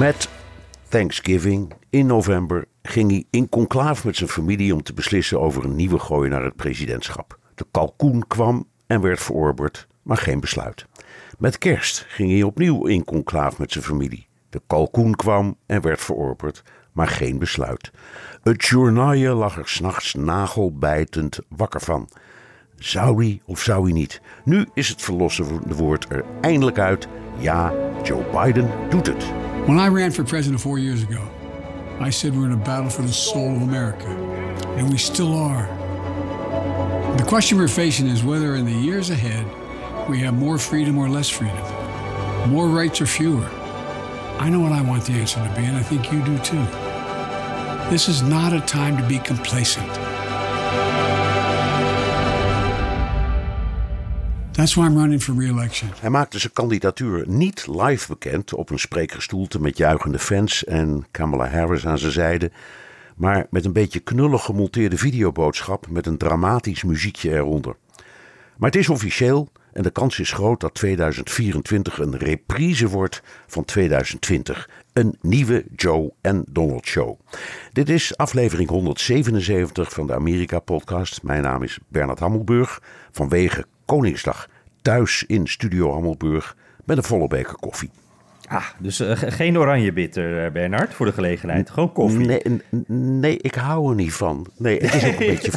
Met Thanksgiving in november ging hij in conclave met zijn familie om te beslissen over een nieuwe gooi naar het presidentschap. De kalkoen kwam en werd verorberd, maar geen besluit. Met kerst ging hij opnieuw in conclave met zijn familie. De kalkoen kwam en werd verorberd, maar geen besluit. Het journaalje lag er s'nachts nagelbijtend wakker van. Zou hij of zou hij niet? Nu is het verlossende woord er eindelijk uit. Ja, Joe Biden doet het. When I ran for president four years ago, I said we're in a battle for the soul of America, and we still are. The question we're facing is whether in the years ahead we have more freedom or less freedom, more rights or fewer. I know what I want the answer to be, and I think you do too. This is not a time to be complacent. That's why I'm running for re-election. Hij maakte zijn kandidatuur niet live bekend op een spreekgestoelte met juichende fans en Kamala Harris aan zijn zijde, maar met een beetje knullig gemonteerde videoboodschap met een dramatisch muziekje eronder. Maar het is officieel en de kans is groot dat 2024 een reprise wordt van 2020. Een nieuwe Joe en Donald Show. Dit is aflevering 177 van de Amerika-podcast. Mijn naam is Bernard Hammelburg. Vanwege Koningsdag thuis in Studio Hammelburg met een volle beker koffie. Ah, dus uh, geen oranje bitter, uh, Bernard, voor de gelegenheid. Gewoon koffie. Nee, nee, ik hou er niet van. Nee, het is ook een beetje,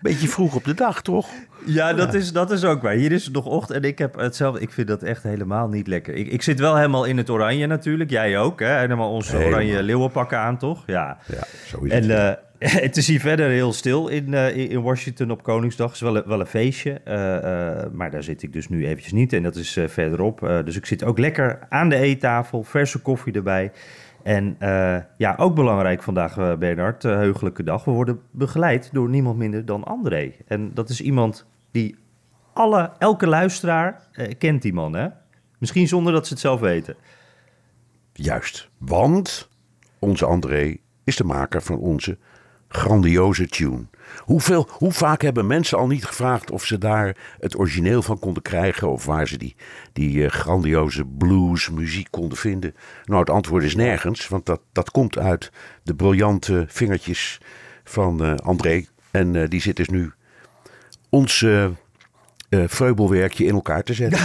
beetje vroeg op de dag, toch? Ja, dat, Is, dat is ook waar. Hier is het nog ochtend en ik heb hetzelfde. Ik vind dat echt helemaal niet lekker. Ik, ik zit wel helemaal in het oranje natuurlijk. Jij ook, hè? Helemaal onze helemaal. oranje leeuwenpakken aan, toch? Ja, ja zo is en, het. Uh, het is hier verder heel stil in, uh, in Washington op Koningsdag. Het is wel een, wel een feestje, uh, uh, maar daar zit ik dus nu eventjes niet. En dat is verderop. dus ik zit ook lekker aan de eettafel, verse koffie erbij. En ja, ook belangrijk vandaag, Bernard, heugelijke dag. We worden begeleid door niemand minder dan André. En dat is iemand die alle, elke luisteraar kent die man, hè? Misschien zonder dat ze het zelf weten. Juist, want onze André is de maker van onze grandioze tune. Hoeveel, hoe vaak hebben mensen al niet gevraagd of ze daar het origineel van konden krijgen of waar ze die, die uh, grandioze blues muziek konden vinden? Nou, het antwoord is nergens, want dat, dat komt uit de briljante vingertjes van uh, André. En uh, die zit dus nu ons vreubelwerkje in elkaar te zetten.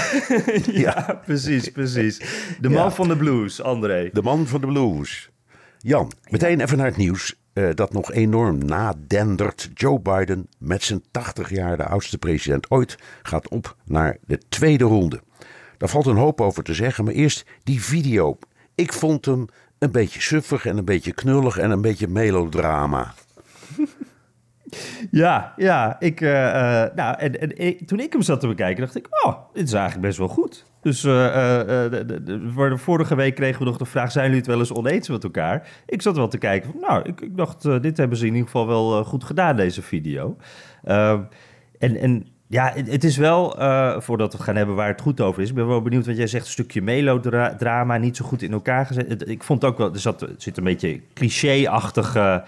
ja, ja, precies, precies. De man ja. van de blues, André. De man van de blues. Jan, meteen even naar het nieuws. Uh, dat nog enorm nadendert. Joe Biden met zijn 80 jaar, de oudste president ooit, gaat op naar de tweede ronde. Daar valt een hoop over te zeggen, maar eerst die video. Ik vond hem een beetje suffig en een beetje knullig en een beetje melodrama. Ja, ja. Ik, uh, uh, nou, en, toen ik hem zat te bekijken, dacht ik, oh, dit is eigenlijk best wel goed. Dus uh, de, vorige week kregen we nog de vraag, zijn jullie het wel eens oneens met elkaar? Ik zat wel te kijken, nou, ik, ik dacht, dit hebben ze in ieder geval wel goed gedaan, deze video. Ehm, en, en ja, het, is wel, voordat we gaan hebben waar het goed over is. Ik ben wel benieuwd, want jij zegt een stukje melodrama, niet zo goed in elkaar gezet. Ik vond ook wel, er zat, zit een beetje cliché-achtige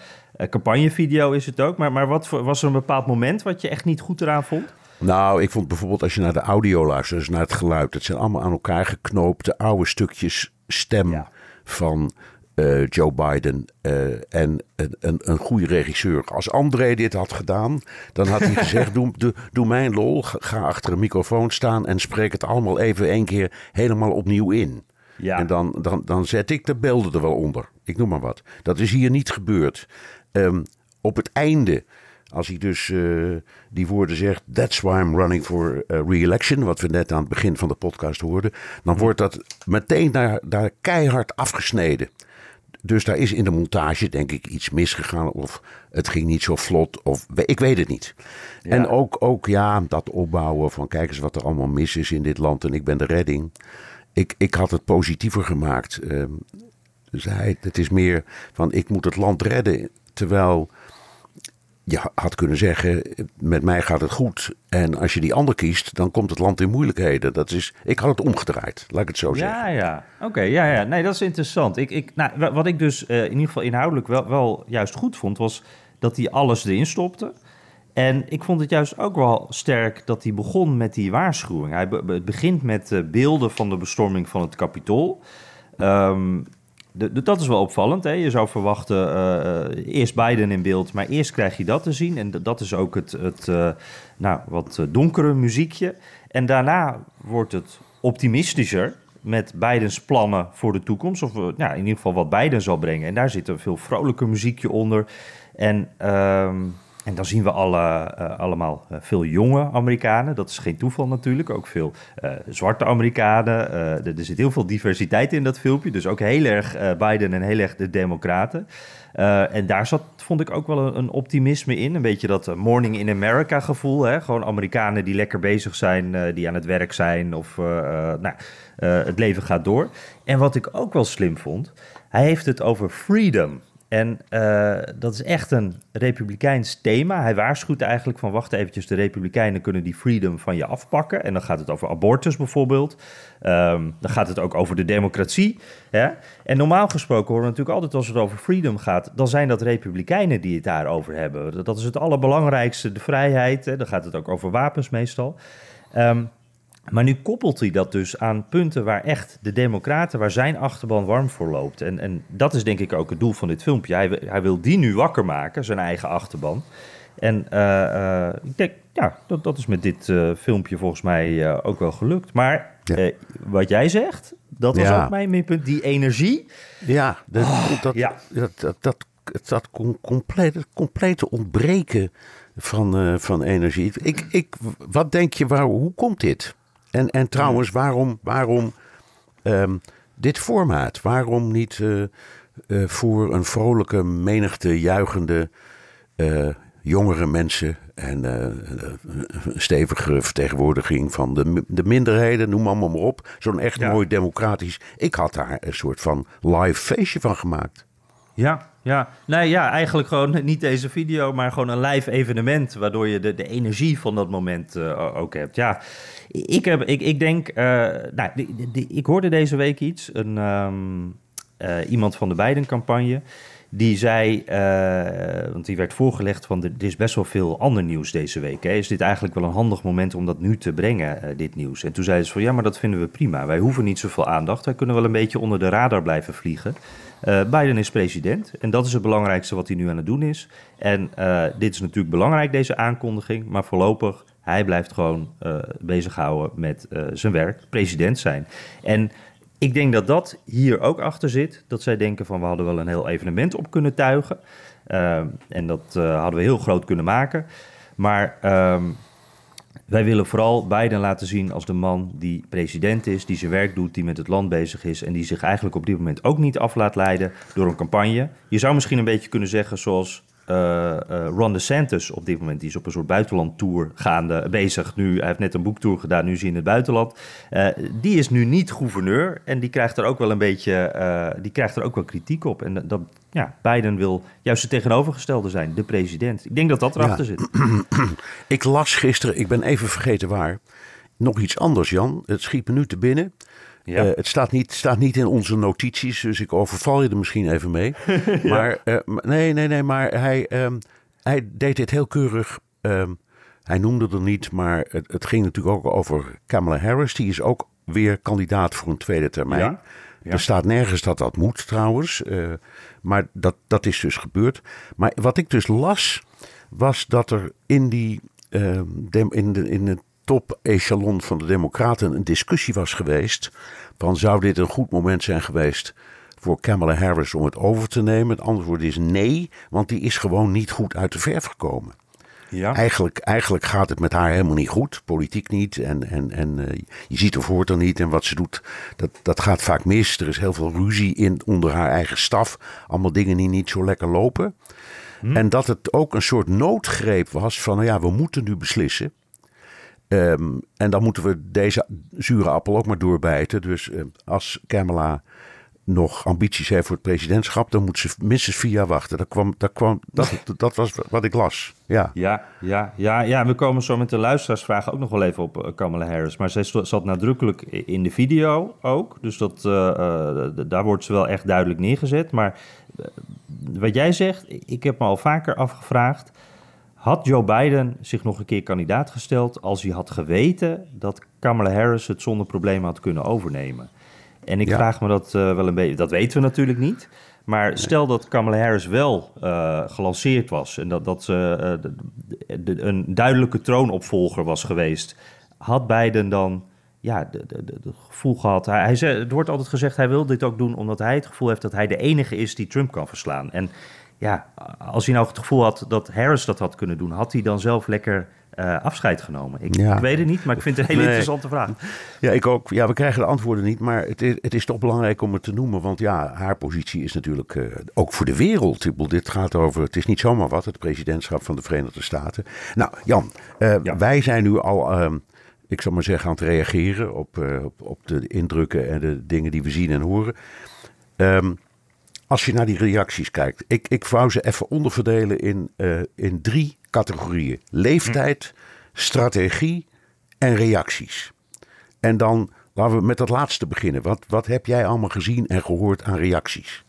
campagnevideo is het ook. Maar, maar wat was er een bepaald moment wat je echt niet goed eraan vond? Nou, ik vond bijvoorbeeld als je naar de audio luistert, dus naar het geluid. Het zijn allemaal aan elkaar geknoopte oude stukjes stem ja. van uh, Joe Biden uh, en een, een, een goede regisseur. Als André dit had gedaan, dan had hij gezegd: doe, doe, doe mijn lol, ga achter een microfoon staan en spreek het allemaal even één keer helemaal opnieuw in. Ja. En dan, dan, dan zet ik de beelden er wel onder. Ik noem maar wat. Dat is hier niet gebeurd. Um, op het einde, als hij dus uh, die woorden zegt: That's why I'm running for uh, re-election, wat we net aan het begin van de podcast hoorden, dan wordt dat meteen daar, daar keihard afgesneden. dus daar is in de montage denk ik iets misgegaan. Of het ging niet zo vlot. Of ik weet het niet. En ook, ook ja, dat opbouwen van kijk eens wat er allemaal mis is in dit land. En ik ben de redding. Ik, ik had het positiever gemaakt. Uh, dus hij, het is meer van ik moet het land redden. Terwijl je had kunnen zeggen, met mij gaat het goed. En als je die ander kiest, dan komt het land in moeilijkheden. Dat is, ik had het omgedraaid, laat ik het zo zeggen. Ja, ja. Oké, ja, ja. Nee, dat is interessant. Ik, ik, nou, wat ik dus uh, in ieder geval inhoudelijk wel, wel juist goed vond, was dat hij alles erin stopte. En ik vond het juist ook wel sterk dat hij begon met die waarschuwing. Hij be begint met uh, beelden van de bestorming van het Capitool. Um, dat is wel opvallend. Hè? Je zou verwachten, uh, eerst Biden in beeld, maar eerst krijg je dat te zien. En dat is ook het, het uh, nou, wat donkere muziekje. En daarna wordt het optimistischer met Bidens plannen voor de toekomst. Of nou, in ieder geval wat Biden zal brengen. En daar zit een veel vrolijker muziekje onder. En... Uh, en dan zien we alle, uh, allemaal uh, veel jonge Amerikanen. Dat is geen toeval natuurlijk. Ook veel uh, zwarte Amerikanen. er zit heel veel diversiteit in dat filmpje. Dus ook heel erg Biden en heel erg de Democraten. en daar zat, vond ik ook wel een, een, optimisme in. Een beetje dat Morning in America gevoel. Hè? Gewoon Amerikanen die lekker bezig zijn, die aan het werk zijn. Of nou, het leven gaat door. En wat ik ook wel slim vond, hij heeft het over freedom. En uh, dat is echt een republikeins thema. Hij waarschuwt eigenlijk van wacht eventjes, de republikeinen kunnen die freedom van je afpakken. En dan gaat het over abortus bijvoorbeeld. Um, dan gaat het ook over de democratie. Ja? En normaal gesproken horen we natuurlijk altijd als het over freedom gaat, dan zijn dat republikeinen die het daarover hebben. Dat is het allerbelangrijkste, de vrijheid. Hè? Dan gaat het ook over wapens meestal. Um, maar nu koppelt hij dat dus aan punten waar echt de Democraten, waar zijn achterban warm voor loopt. En, en dat is denk ik ook het doel van dit filmpje. Hij, hij wil die nu wakker maken, zijn eigen achterban. En uh, uh, ik denk, ja, dat, dat is met dit uh, filmpje volgens mij ook wel gelukt. Maar ja. wat jij zegt, dat was ja. ook mijn minpunt, die energie. Ja, dat, oh, dat, ja. dat, dat, dat, dat complete, complete ontbreken van, van energie. Ik, ik, wat denk je, waar, hoe komt dit? En, en trouwens, waarom, waarom um, dit formaat? Waarom niet uh, uh, voor een vrolijke menigte juichende uh, jongere mensen en een stevige vertegenwoordiging van de, de minderheden, noem allemaal maar op. Zo'n echt ja. mooi democratisch. Ik had daar een soort van live feestje van gemaakt. Ja, ja. Nee, ja, eigenlijk gewoon niet deze video, maar gewoon een live evenement. Waardoor je de, de energie van dat moment uh, ook hebt. Ja, ik, heb, ik, ik denk, uh, nou, ik hoorde deze week iets. Een, um, uh, iemand van de Biden-campagne. Die zei, want die werd voorgelegd van er is best wel veel ander nieuws deze week. Hè? Is dit eigenlijk wel een handig moment om dat nu te brengen, dit nieuws? En toen zeiden ze van ja, maar dat vinden we prima. Wij hoeven niet zoveel aandacht. Wij kunnen wel een beetje onder de radar blijven vliegen. Uh, Biden is president en dat is het belangrijkste wat hij nu aan het doen is. En dit is natuurlijk belangrijk, deze aankondiging. Maar voorlopig, hij blijft gewoon bezighouden met zijn werk, president zijn. En ik denk dat dat hier ook achter zit. Dat zij denken van we hadden wel een heel evenement op kunnen tuigen. Uh, en dat uh, hadden we heel groot kunnen maken. Maar uh, wij willen vooral Biden laten zien als de man die president is, die zijn werk doet, die met het land bezig is en die zich eigenlijk op dit moment ook niet af laat leiden door een campagne. Je zou misschien een beetje kunnen zeggen zoals uh, uh, Ron DeSantis op dit moment. Die is op een soort buitenlandtour gaande bezig. Nu, hij heeft net een boektour gedaan, nu is hij in het buitenland. Uh, die is nu niet gouverneur en die krijgt er ook wel een beetje, die krijgt er ook wel kritiek op. En dat, ja, Biden wil juist het tegenovergestelde zijn, de president. Ik denk dat dat erachter ja. zit. Ik las gisteren, ik ben even vergeten waar, nog iets anders Jan. Het schiet me nu te binnen. Ja. Uh, het staat niet, staat niet in onze notities, dus ik overval je er misschien even mee. ja. Maar uh, nee, nee, nee, maar hij, um, hij deed dit heel keurig. Um, hij noemde er niet, maar het, het, ging natuurlijk ook over Kamala Harris. Die is ook weer kandidaat voor een tweede termijn. Ja. Ja. Er staat nergens dat dat moet trouwens. Uh, maar dat, dat is dus gebeurd. Maar wat ik dus las, was dat er in die. Uh, in, de, in het top-echelon van de Democraten een discussie was geweest. Van zou dit een goed moment zijn geweest voor Kamala Harris om het over te nemen? Het antwoord is nee, want die is gewoon niet goed uit de verf gekomen. Ja. Eigenlijk, eigenlijk gaat het met haar helemaal niet goed. Politiek niet. En, en, en uh, je ziet of hoort er niet. En wat ze doet, dat, dat gaat vaak mis. Er is heel veel ruzie in, onder haar eigen staf. Allemaal dingen die niet zo lekker lopen. Hm. En dat het ook een soort noodgreep was van, nou ja, we moeten nu beslissen. Um, en dan moeten we deze zure appel ook maar doorbijten. Dus uh, als Kamala nog ambities heeft voor het presidentschap, dan moet ze minstens vier jaar wachten. Dat, kwam, dat, kwam, dat, dat was wat ik las. Ja. Ja, ja, ja, ja, we komen zo met de luisteraarsvragen ook nog wel even op eh, Kamala Harris. Maar zij zat nadrukkelijk in de video ook. Dus dat, uh, uh, daar wordt ze wel echt duidelijk neergezet. Maar wat jij zegt, ik heb me al vaker afgevraagd. Had Joe Biden zich nog een keer kandidaat gesteld als hij had geweten dat Kamala Harris het zonder probleem had kunnen overnemen? En ik vraag me dat uh, wel een beetje, dat weten we natuurlijk niet. Maar stel dat Kamala Harris wel uh, gelanceerd was en dat, dat ze uh, de, een duidelijke troonopvolger was geweest, had Biden dan ja, het gevoel gehad. Hij, hij het wordt altijd gezegd, hij wil dit ook doen omdat hij het gevoel heeft dat hij de enige is die Trump kan verslaan. En ja, als hij nou het gevoel had dat Harris dat had kunnen doen, had hij dan zelf lekker uh, afscheid genomen? Ik, ik, weet het niet, maar ik vind het een hele interessante vraag. Ja, ik ook. Ja, we krijgen de antwoorden niet, maar het is, het is toch belangrijk om het te noemen. Want ja, haar positie is natuurlijk uh, ook voor de wereld. Dit gaat over, het is niet zomaar wat, het presidentschap van de Verenigde Staten. Nou, Jan, uh, ja. wij zijn nu al... Uh, ik zal maar zeggen, aan het reageren op, op, op, de indrukken en de dingen die we zien en horen. Um, als je naar die reacties kijkt, ik, ik wou ze even onderverdelen in, uh, in drie categorieën: leeftijd, strategie en reacties. En dan laten we met dat laatste beginnen. Wat, wat heb jij allemaal gezien en gehoord aan reacties?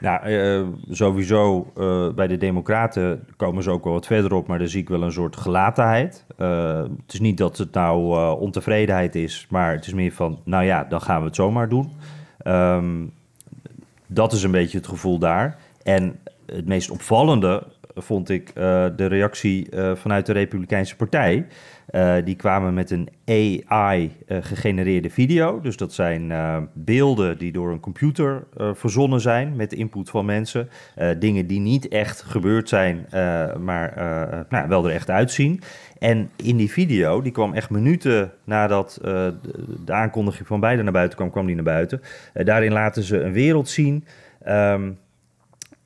Nou, sowieso uh, bij de Democraten komen ze ook wel wat verder op, maar daar zie ik wel een soort gelatenheid. Het is niet dat het nou ontevredenheid is, maar het is meer van, nou ja, dan gaan we het zomaar doen. Um, dat is een beetje het gevoel daar. En het meest opvallende vond ik uh, de reactie uh, vanuit de Republikeinse Partij. Uh, die kwamen met een AI-gegenereerde video. Dus dat zijn beelden die door een computer verzonnen zijn met de input van mensen. dingen die niet echt gebeurd zijn, maar nou, wel er echt uitzien. En in die video, die kwam echt minuten nadat de, aankondiging van beiden naar buiten kwam, kwam die naar buiten. daarin laten ze een wereld zien. Um,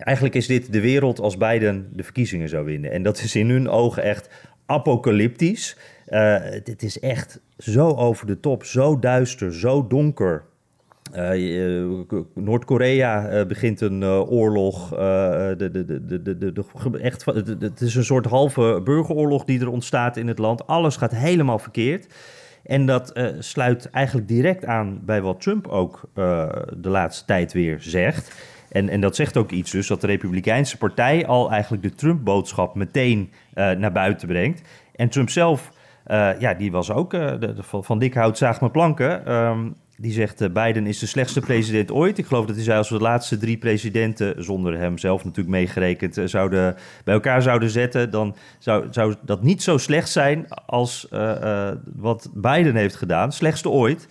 Eigenlijk is dit de wereld als Biden de verkiezingen zou winnen. En dat is in hun ogen echt apocalyptisch. Uh, het is echt zo over de top, zo duister, zo donker. Uh, Noord-Korea uh, begint een oorlog. de, de, de, de, de, echt, het is een soort halve burgeroorlog die er ontstaat in het land. Alles gaat helemaal verkeerd. En dat sluit eigenlijk direct aan bij wat Trump ook de laatste tijd weer zegt. En, en dat zegt ook iets dus, dat de Republikeinse Partij al eigenlijk de Trump-boodschap meteen naar buiten brengt. En Trump zelf, uh, ja, die was ook uh, de, van dik hout zaag mijn planken. Um, die zegt Biden is de slechtste president ooit. Ik geloof dat hij zei als we de laatste drie presidenten, zonder hem zelf natuurlijk meegerekend, zouden, bij elkaar zouden zetten, dan zou, zou dat niet zo slecht zijn als wat Biden heeft gedaan. Slechtste ooit.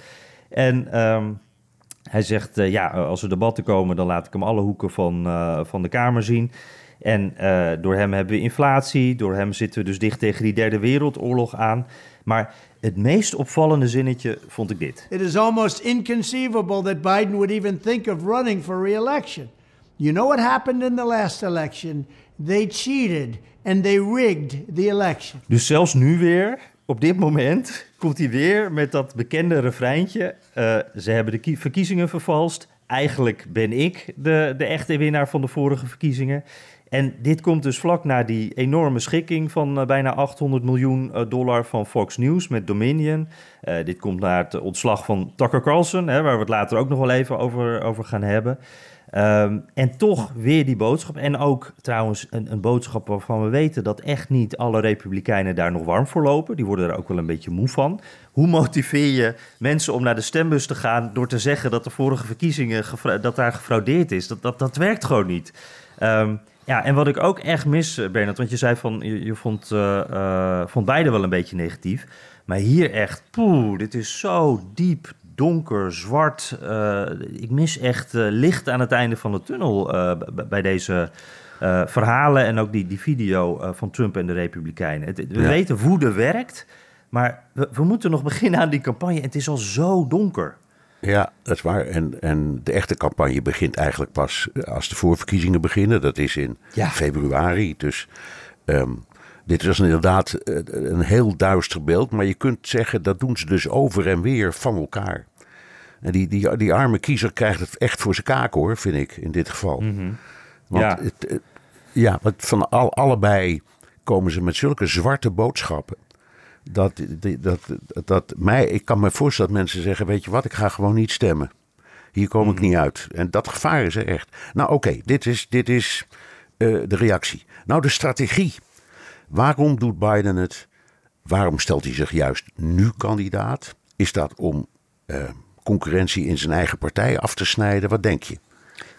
En um, hij zegt, ja, als er debatten komen, dan laat ik hem alle hoeken van, van de Kamer zien. En uh, door hem hebben we inflatie, door hem zitten we dus dicht tegen die derde wereldoorlog aan. Maar het meest opvallende zinnetje vond ik dit. It is almost inconceivable that Biden would even think of running for re-election. You know what happened in the last election? They cheated and they rigged the election. Dus zelfs nu weer, op dit moment komt hij weer met dat bekende refreintje. Uh, ze hebben de verkiezingen vervalst. Eigenlijk ben ik de, de echte winnaar van de vorige verkiezingen. En dit komt dus vlak na die enorme schikking van uh, bijna 800 miljoen uh, dollar van Fox News met Dominion. Uh, dit komt na het ontslag van Tucker Carlson, hè, waar we het later ook nog wel even over, over gaan hebben. Um, en toch weer die boodschap. En ook trouwens een, een, boodschap waarvan we weten dat echt niet alle Republikeinen daar nog warm voor lopen. Die worden er ook wel een beetje moe van. Hoe motiveer je mensen om naar de stembus te gaan door te zeggen dat de vorige verkiezingen dat daar gefraudeerd is? Dat, dat, dat werkt gewoon niet. Um, ja, en wat ik ook echt mis, eh, Bernard, want je zei van je, je vond, uh, vond beide wel een beetje negatief. Maar hier echt, poeh, dit is zo diep, donker, zwart. Uh, ik mis echt uh, licht aan het einde van de tunnel uh, bij deze verhalen en ook die, die video van Trump en de Republikeinen. we weten woede werkt, maar we, we moeten nog beginnen aan die campagne. En het is al zo donker. Ja, dat is waar. En, en de echte campagne begint eigenlijk pas als de voorverkiezingen beginnen. Dat is in februari. Dus um, dit is inderdaad eh, een heel duister beeld. Maar je kunt zeggen, dat doen ze dus over en weer van elkaar. En die, die, die arme kiezer krijgt het echt voor zijn kaak hoor, vind ik, in dit geval. Mhm. Want ja, het, ja want van al, allebei komen ze met zulke zwarte boodschappen. Dat, dat, dat, mij, ik kan me voorstellen dat mensen zeggen: Weet je wat, ik ga gewoon niet stemmen. Hier kom ik mhm. niet uit. En dat gevaar is er echt. Nou, oké, dit is, dit is uh, de reactie. Nou, de strategie. Waarom doet Biden het? Waarom stelt hij zich juist nu kandidaat? Is dat om uh, concurrentie in zijn eigen partij af te snijden? Wat denk je?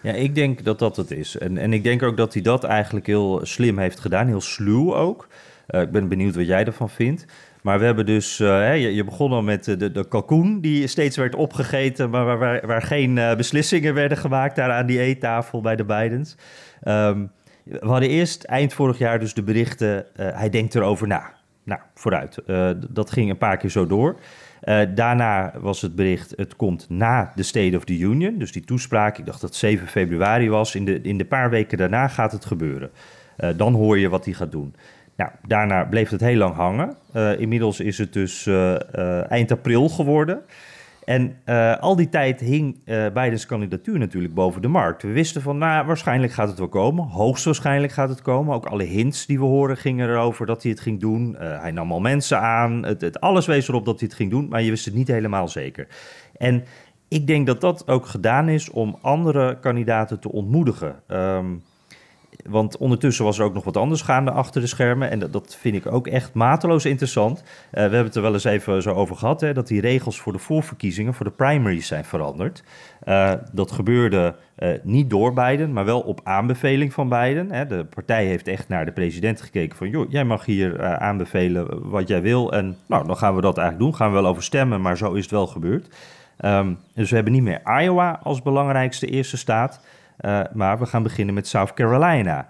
Ja, ik denk dat dat het is. En, en ik denk ook dat hij dat eigenlijk heel slim heeft gedaan, heel sluw ook. Uh, ik ben benieuwd wat jij ervan vindt. Maar we hebben dus, uh, je, je, begon al met de, de kalkoen die steeds werd opgegeten, maar waar, waar, geen uh, beslissingen werden gemaakt daar aan die eettafel bij de Bidens. Um, we hadden eerst eind vorig jaar dus de berichten, hij denkt erover na. Nou, vooruit. dat ging een paar keer zo door. daarna was het bericht, het komt na de State of the Union, dus die toespraak, ik dacht dat 7 februari was. In de, in de paar weken daarna gaat het gebeuren. dan hoor je wat hij gaat doen. Nou, daarna bleef het heel lang hangen. Uh, inmiddels is het dus uh, uh, eind april geworden. En al die tijd hing Bidens kandidatuur natuurlijk boven de markt. We wisten van, nou, waarschijnlijk gaat het wel komen. Hoogstwaarschijnlijk gaat het komen. Ook alle hints die we horen gingen erover dat hij het ging doen. hij nam al mensen aan. Het, het, alles wees erop dat hij het ging doen, maar je wist het niet helemaal zeker. En ik denk dat dat ook gedaan is om andere kandidaten te ontmoedigen. Um, want ondertussen was er ook nog wat anders gaande achter de schermen. En dat, dat vind ik ook echt mateloos interessant. Uh, we hebben het er wel eens even zo over gehad, hè, dat die regels voor de voorverkiezingen, voor de primaries zijn veranderd. Uh, dat gebeurde uh, niet door Biden, maar wel op aanbeveling van Biden. Hè. De partij heeft echt naar de president gekeken van, joh, jij mag hier aanbevelen wat jij wil. En nou, dan gaan we dat eigenlijk doen. Gaan we wel over stemmen, maar zo is het wel gebeurd. Um, dus we hebben niet meer Iowa als belangrijkste eerste staat. Uh, maar we gaan beginnen met South Carolina.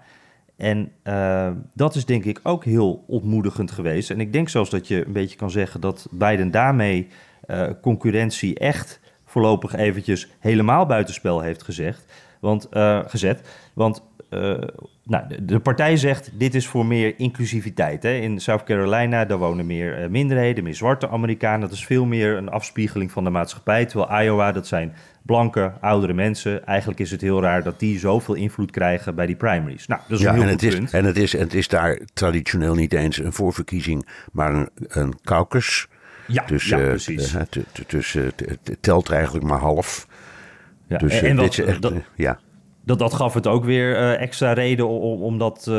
En uh, dat is denk ik ook heel ontmoedigend geweest. En ik denk zelfs dat je een beetje kan zeggen dat Biden daarmee uh, concurrentie echt voorlopig eventjes helemaal buitenspel heeft gezegd. Want, gezet. Want nou, de, partij zegt, dit is voor meer inclusiviteit. Hè. In South Carolina, daar wonen meer minderheden, meer zwarte Amerikanen. Dat is veel meer een afspiegeling van de maatschappij. Terwijl Iowa, dat zijn blanke, oudere mensen. Eigenlijk is het heel raar dat die zoveel invloed krijgen bij die primaries. Nou, dat is een heel en het is. En het, is, het is daar traditioneel niet eens een voorverkiezing, maar een, een caucus. Ja, dus, ja uh, precies. Dus het telt eigenlijk maar half. Ja, dus en, dat, echt, dat, ja dat, dat gaf het ook weer uh, extra reden om, om dat uh,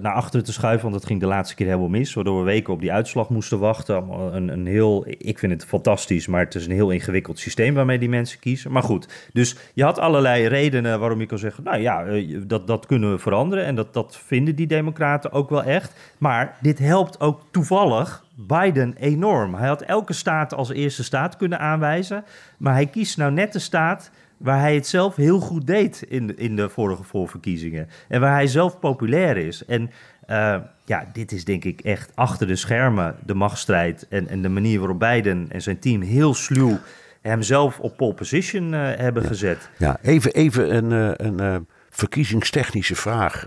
naar achteren te schuiven. Want dat ging de laatste keer helemaal mis. Waardoor we weken op die uitslag moesten wachten. Een, een heel, ik vind het fantastisch, maar het is een heel ingewikkeld systeem waarmee die mensen kiezen. Maar goed, dus je had allerlei redenen waarom je kan zeggen... nou ja, dat, dat kunnen we veranderen. En dat, dat vinden die democraten ook wel echt. Maar dit helpt ook toevallig Biden enorm. Hij had elke staat als eerste staat kunnen aanwijzen. Maar hij kiest nou net de staat waar hij het zelf heel goed deed in de, in de vorige voorverkiezingen. En waar hij zelf populair is. En uh, ja, dit is denk ik echt achter de schermen de machtsstrijd en, en de manier waarop Biden en zijn team heel sluw hemzelf op pole position uh, hebben ja. gezet. Ja, even, even een, uh, een verkiezingstechnische vraag.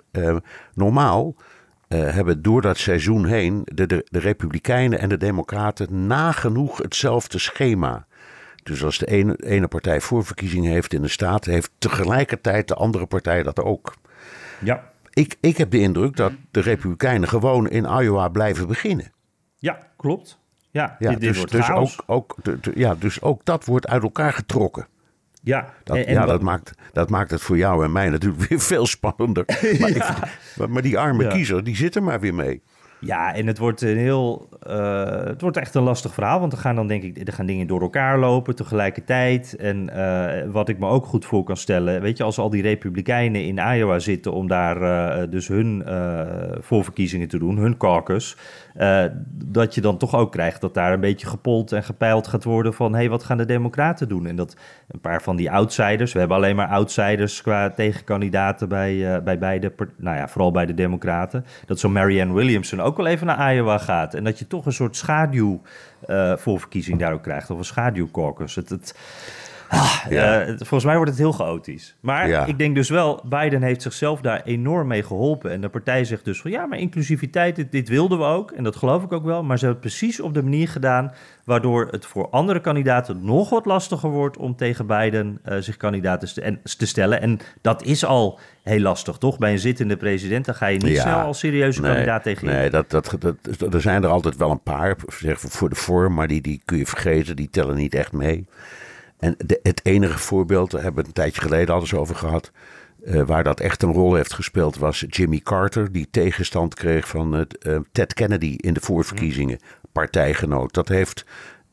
normaal hebben door dat seizoen heen de, de, de Republikeinen en de Democraten nagenoeg hetzelfde schema. Dus als de ene, ene partij voorverkiezingen heeft in de staat, heeft tegelijkertijd de andere partij dat ook. Ja. Ik, ik heb de indruk dat de Republikeinen gewoon in Iowa blijven beginnen. Ja, klopt. Ja, ja dit, dus, wordt dus, ook, ook, ja, dus ook dat wordt uit elkaar getrokken. Ja, dat, en, en ja dat, maakt, dat maakt het voor jou en mij natuurlijk weer veel spannender. Maar, ik- maar, maar die arme Ja. kiezer, die zit er maar weer mee. Ja, en het wordt een heel. Uh, het wordt echt een lastig verhaal. Want er gaan dan denk ik. Er gaan dingen door elkaar lopen tegelijkertijd. En uh, wat ik me ook goed voor kan stellen. Weet je, als al die Republikeinen in Iowa zitten. om daar uh, dus hun voorverkiezingen te doen, hun caucus. dat je dan toch ook krijgt dat daar een beetje gepold en gepeild gaat worden. van hé, hey, wat gaan de Democraten doen? En dat een paar van die outsiders. We hebben alleen maar outsiders qua tegenkandidaten bij, bij beide. Nou ja, vooral bij de Democraten. Dat zo Marianne Williamson ook wel even naar Iowa gaat. En dat je toch een soort schaduw uh, voor verkiezing daar ook krijgt. Of een schaduwcaucus. Het, het, ah, ja. uh, volgens mij wordt het heel chaotisch. Maar ja. ik denk dus wel, Biden heeft zichzelf daar enorm mee geholpen. En de partij zegt dus van ja, maar inclusiviteit, dit, dit wilden we ook. En dat geloof ik ook wel. Maar ze hebben het precies op de manier gedaan waardoor het voor andere kandidaten nog wat lastiger wordt om tegen Biden uh, zich kandidaten te, en, te stellen. En dat is al heel lastig, toch? Bij een zittende president, dan ga je niet snel als serieuze nee, kandidaat tegen Nee, dat, dat, dat, er zijn er altijd wel een paar zeg, voor de vorm, maar die, die kun je vergeten, die tellen niet echt mee. En de, het enige voorbeeld, daar hebben we het een tijdje geleden al eens over gehad, uh, waar dat echt een rol heeft gespeeld, was Jimmy Carter, die tegenstand kreeg van uh, Ted Kennedy in de voorverkiezingen, partijgenoot. Dat heeft,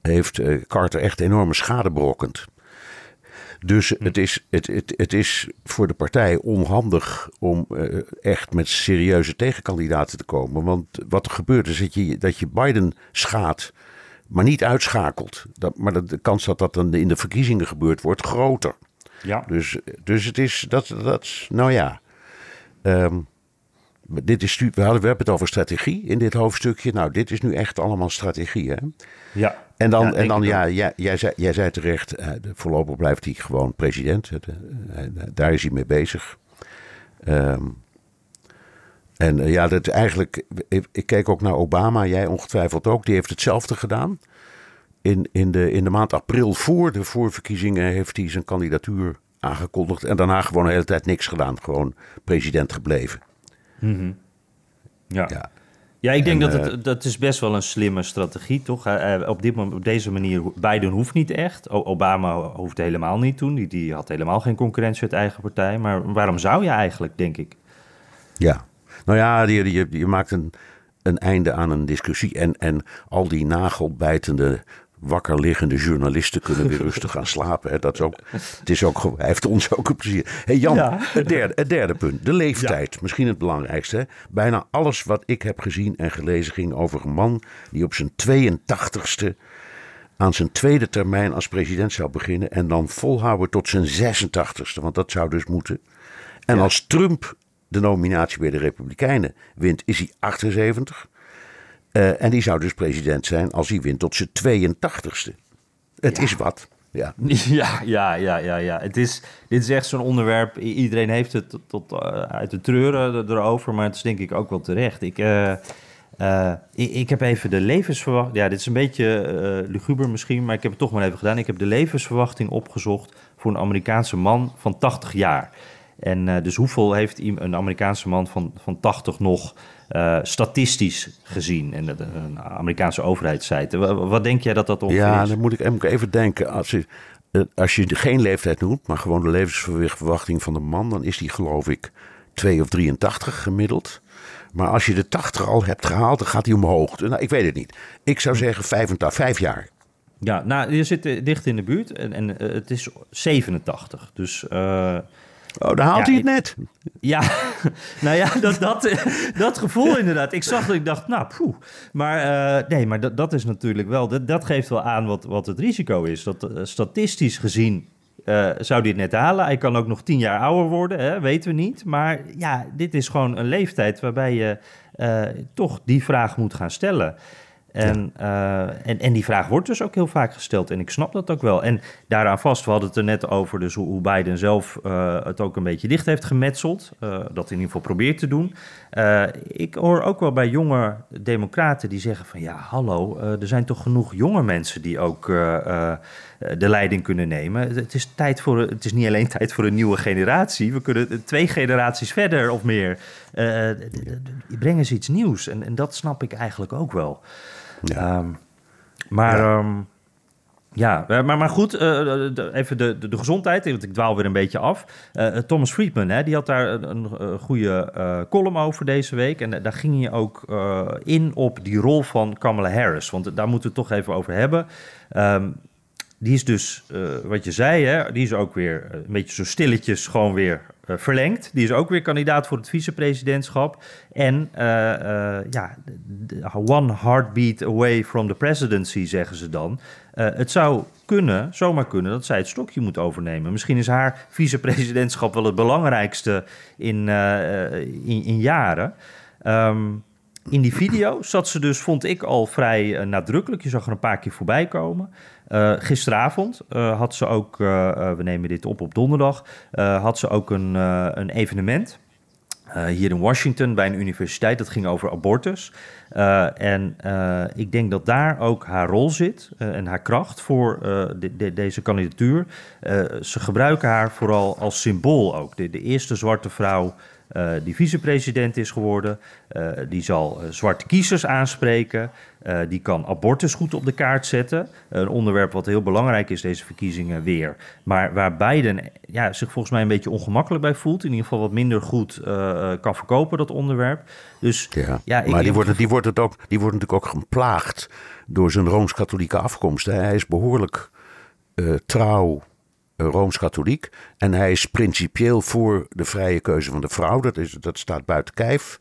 heeft uh, Carter echt enorme schade berokkend. Dus hm. het is, het, het, het is voor de partij onhandig om echt met serieuze tegenkandidaten te komen. Want wat er gebeurt is dat je, dat je Biden schaadt, maar niet uitschakelt. Dat, maar de, de kans dat dat dan in de verkiezingen gebeurt, wordt groter. Ja. Dus, dus het is, dat, dat, nou ja. Um, dit is, we, hadden, we hebben het over strategie in dit hoofdstukje. Nou, dit is nu echt allemaal strategie. Hè? Ja. En dan, Ja, en dan ja, jij, jij, zei, jij zei terecht, eh, voorlopig blijft hij gewoon president. Eh, eh, daar is hij mee bezig. Ehm, en eh, ja, dat eigenlijk, ik, ik keek ook naar Obama, jij ongetwijfeld ook, die heeft hetzelfde gedaan. In, in, de, in de maand april voor de voorverkiezingen heeft hij zijn kandidatuur aangekondigd. En daarna gewoon de hele tijd niks gedaan. Gewoon president gebleven. Ja. Ja. Ja, ik denk En, dat eh, het dat is best wel een slimme strategie, toch? Eh, eh, op, dit, moment- op deze manier, Biden hoeft niet echt. Obama hoefde helemaal niet toen. Die, die had helemaal geen concurrentie uit eigen partij. Maar waarom zou je eigenlijk, denk ik? Ja, nou ja, je, je, je maakt een, een einde aan een discussie. En, en al die nagelbijtende, wakker liggende journalisten kunnen weer rustig gaan slapen. Hè. Dat is ook, het is ook, hij heeft ons ook een plezier. hey Jan, Ja. het, derde, het derde punt. De leeftijd. Misschien het belangrijkste. Hè. Bijna alles wat ik heb gezien en gelezen ging over een man die op zijn 82ste aan zijn tweede termijn als president zou beginnen. En dan volhouden tot zijn 86ste. Want dat zou dus moeten. En als Trump de nominatie bij de Republikeinen wint, is hij 78. Eh, en die zou dus president zijn als hij wint tot zijn 82ste. Het is wat. Ja. Ja, ja, ja, ja, ja. Het is, dit is echt zo'n onderwerp. Iedereen heeft het tot, tot, eh, uit de treuren er- erover, maar het is denk ik ook wel terecht. Ik, eh, ik, ik heb even de levensverwachting. Ja, dit is een beetje luguber misschien, maar ik heb het toch maar even gedaan. Ik heb de levensverwachting opgezocht voor een Amerikaanse man van 80 jaar. En eh, dus hoeveel heeft een Amerikaanse man van, van 80 nog eh, statistisch gezien? En dat- een Amerikaanse overheidssite. Wa- Wat denk jij dat dat ongeveer Ja, is? dan moet ik, even denken. Als je, eh, als je geen leeftijd noemt, maar gewoon de levensverwachting van de man, dan is die geloof ik 2 of 83 gemiddeld. Maar als je de 80 al hebt gehaald, dan gaat hij omhoog. Nou, ik weet het niet. Ik zou zeggen 85, 5 jaar. Ja, nou, je zit eh, dicht in de buurt en, en eh, het is 87. Dus eh, Oh, dan haalt Ja, hij het net. ja, nou ja, dat, dat, eh, dat gevoel inderdaad. Ik zag dat ik dacht, nou, poeh. Maar eh, nee, maar dat, dat is natuurlijk wel, dat, dat geeft wel aan wat, wat het risico is. Dat eh, statistisch gezien zou hij het net halen. Hij kan ook nog tien jaar ouder worden, hè, weten we niet. Maar ja, dit is gewoon een leeftijd waarbij je toch die vraag moet gaan stellen. En, eh, en, en die vraag wordt dus ook heel vaak gesteld. En ik snap dat ook wel. En daaraan vast, we hadden het er net over, dus hoe, Biden zelf eh, het ook een beetje dicht heeft gemetseld. eh, dat in ieder geval probeert te doen. Ik hoor ook wel bij jonge democraten die zeggen van ja, hallo, er zijn toch genoeg jonge mensen die ook de leiding kunnen nemen. Het- is, tijd voor, het is niet alleen tijd voor een nieuwe generatie. We kunnen twee generaties verder of meer. brengen ze iets nieuws. En, en dat snap ik eigenlijk ook wel. Ja. Ehm, maar Ja. ehm, Ja, maar, maar goed, uh, even de, de, de, gezondheid, want ik dwaal weer een beetje af. Uh, Thomas Friedman, hè, die had daar een, een goede uh, column over deze week. En daar ging hij ook in op die rol van Kamala Harris. Want daar moeten we het toch even over hebben. Um, die is dus, wat je zei, hè, die is ook weer een beetje zo stilletjes gewoon weer verlengd. Die is ook weer kandidaat voor het vicepresidentschap. En uh, uh, ja, one heartbeat away from the presidency, zeggen ze dan. het zou kunnen, zomaar kunnen, dat zij het stokje moet overnemen. Misschien is haar vicepresidentschap wel het belangrijkste in, in, in, jaren. Um, in die video zat ze dus, vond ik, al vrij nadrukkelijk. Je zag er een paar keer voorbij komen. Uh, gisteravond uh, had ze ook, we nemen dit op op donderdag, had ze ook een, een evenement. hier in Washington bij een universiteit, dat ging over abortus. en ik denk dat daar ook haar rol zit en haar kracht voor de, de, deze kandidatuur. ze gebruiken haar vooral als symbool ook. De eerste zwarte vrouw uh, die vicepresident is geworden. Uh, die zal uh, zwarte kiezers aanspreken. die kan abortus goed op de kaart zetten. Een onderwerp wat heel belangrijk is, deze verkiezingen weer. Maar waar Biden ja, zich volgens mij een beetje ongemakkelijk bij voelt. In ieder geval wat minder goed kan verkopen, dat onderwerp. Dus, ja, ja maar die wordt, die, wordt het ook, die wordt natuurlijk ook geplaagd door zijn rooms-katholieke afkomst. Hij is behoorlijk trouw rooms-katholiek. En hij is principieel voor de vrije keuze van de vrouw. Dat, is, dat staat buiten kijf.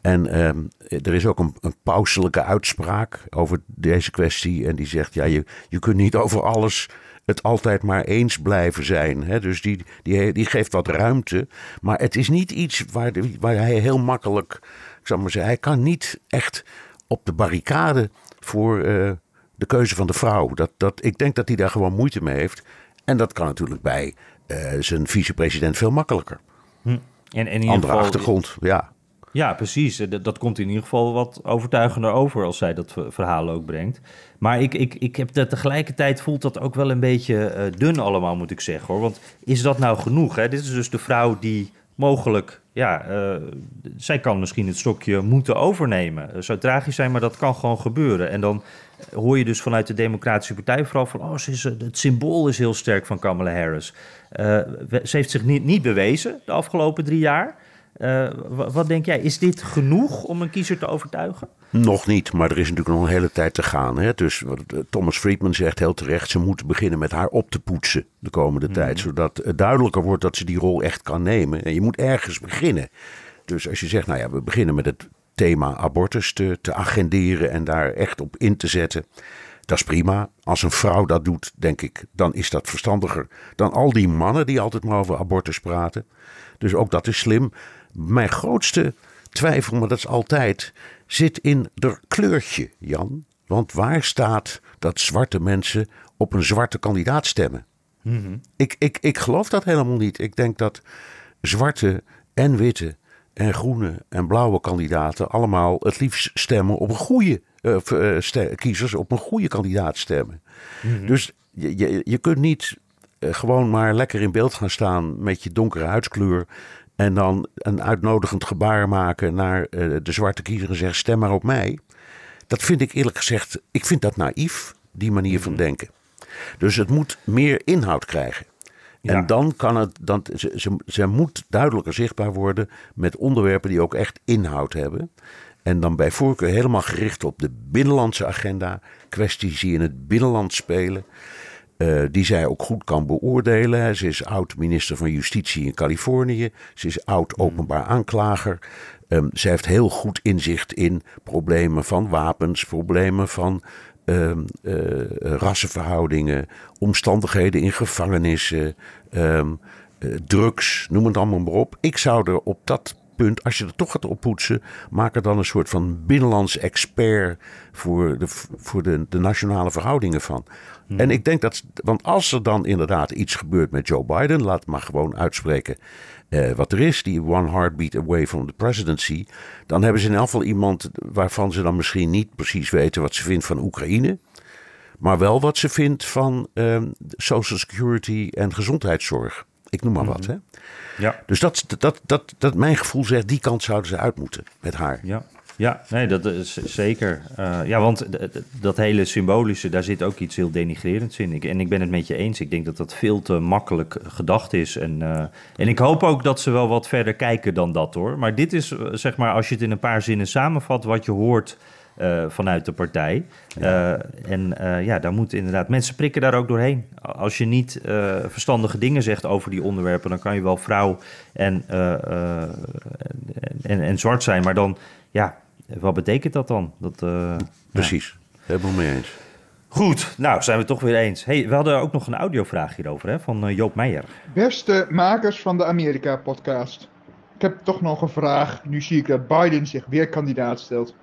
En ehm, er is ook een, een pauselijke uitspraak over deze kwestie. En die zegt: ja, je, je kunt niet over alles het altijd maar eens blijven zijn. Hè? Dus die, die, die geeft wat ruimte. Maar het is niet iets waar, waar hij heel makkelijk. Ik zal maar zeggen, hij kan niet echt op de barricade voor uh, de keuze van de vrouw. Dat, dat, ik denk dat hij daar gewoon moeite mee heeft. En dat kan natuurlijk bij uh, zijn vicepresident veel makkelijker. Hm. En, en in Andere geval, achtergrond, ja. Ja, precies. Dat komt in ieder geval wat overtuigender over als zij dat verhaal ook brengt. Maar ik, ik, ik heb dat tegelijkertijd voelt dat ook wel een beetje uh, dun allemaal, moet ik zeggen hoor. Want is dat nou genoeg? Hè? Dit is dus de vrouw die mogelijk, ja, uh, zij kan misschien het stokje moeten overnemen. Het zou tragisch zijn, maar dat kan gewoon gebeuren. En dan hoor je dus vanuit de Democratische Partij vooral van... oh, is, het symbool is heel sterk van Kamala Harris. Ze heeft zich niet, niet bewezen de afgelopen drie jaar. Uh, wat denk jij, is dit genoeg om een kiezer te overtuigen? Nog niet, maar er is natuurlijk nog een hele tijd te gaan. Hè? Dus Thomas Friedman zegt heel terecht: ze moeten beginnen met haar op te poetsen de komende mhm. tijd. Zodat het duidelijker wordt dat ze die rol echt kan nemen. En je moet ergens beginnen. Dus als je zegt, nou ja, we beginnen met het thema abortus te, te agenderen en daar echt op in te zetten. Dat is prima. Als een vrouw dat doet, denk ik, dan is dat verstandiger dan al die mannen die altijd maar over abortus praten. Dus ook dat is slim. Mijn grootste twijfel, maar dat is altijd, zit in de kleurtje, Jan. Want waar staat dat zwarte mensen op een zwarte kandidaat stemmen? Mhm. ik, ik, ik geloof dat helemaal niet. Ik denk dat zwarte en witte en groene en blauwe kandidaten allemaal het liefst stemmen op een goede uh, kiezers op een goede kandidaat stemmen. Mhm. Dus je, je, je kunt niet uh, gewoon maar lekker in beeld gaan staan met je donkere huidskleur. En dan een uitnodigend gebaar maken naar uh, de zwarte kiezer en zeggen: stem maar op mij. Dat vind ik eerlijk gezegd, ik vind dat naïef, die manier van mhm. denken. Dus het moet meer inhoud krijgen. En dan kan het, dan, ze, ze, ze moet duidelijker zichtbaar worden met onderwerpen die ook echt inhoud hebben. En dan bij voorkeur helemaal gericht op de binnenlandse agenda, kwesties die in het binnenland spelen. Uh, die zij ook goed kan beoordelen. Ze is oud minister van Justitie in Californië. Ze is oud hmm. openbaar aanklager. Um, ze heeft heel goed inzicht in problemen van wapens, problemen van uh, rassenverhoudingen, omstandigheden in gevangenissen, um, drugs, noem het allemaal maar op. Ik zou er op dat punt, als je er toch gaat oppoetsen, maak er dan een soort van binnenlands expert voor de, voor de, de nationale verhoudingen van. Hmm. En ik denk dat, want als er dan inderdaad iets gebeurt met Joe Biden, laat maar gewoon uitspreken uh, wat er is, die one heartbeat away from the presidency, dan hebben ze in elk geval iemand waarvan ze dan misschien niet precies weten wat ze vindt van Oekraïne. Maar wel wat ze vindt van uh, social security en gezondheidszorg. Ik noem maar wat. Mhm. Hè? Ja. Dus dat, dat, dat, dat, mijn gevoel zegt, die kant zouden ze uit moeten met haar. Ja. Ja, nee, dat is zeker. Uh, ja, want dat hele symbolische, daar zit ook iets heel denigrerends in. Ik, en ik ben het met je eens. Ik denk dat dat veel te makkelijk gedacht is. En, uh, en ik hoop ook dat ze wel wat verder kijken dan dat hoor. Maar dit is, zeg maar, als je het in een paar zinnen samenvat, wat je hoort uh, vanuit de partij. Ja. Uh, en uh, ja, daar moeten inderdaad mensen prikken daar ook doorheen. Als je niet verstandige dingen zegt over die onderwerpen, dan kan je wel vrouw en, en, en, zwart zijn. Maar dan, ja, wat betekent dat dan? Dat, Precies, helemaal mee eens. Goed, nou zijn we toch weer eens. Hey, we hadden ook nog een audiovraag hierover hè, van Joop Meijer. Beste makers van de Amerika-podcast. Ik heb toch nog een vraag. Nu zie ik dat Biden zich weer kandidaat stelt.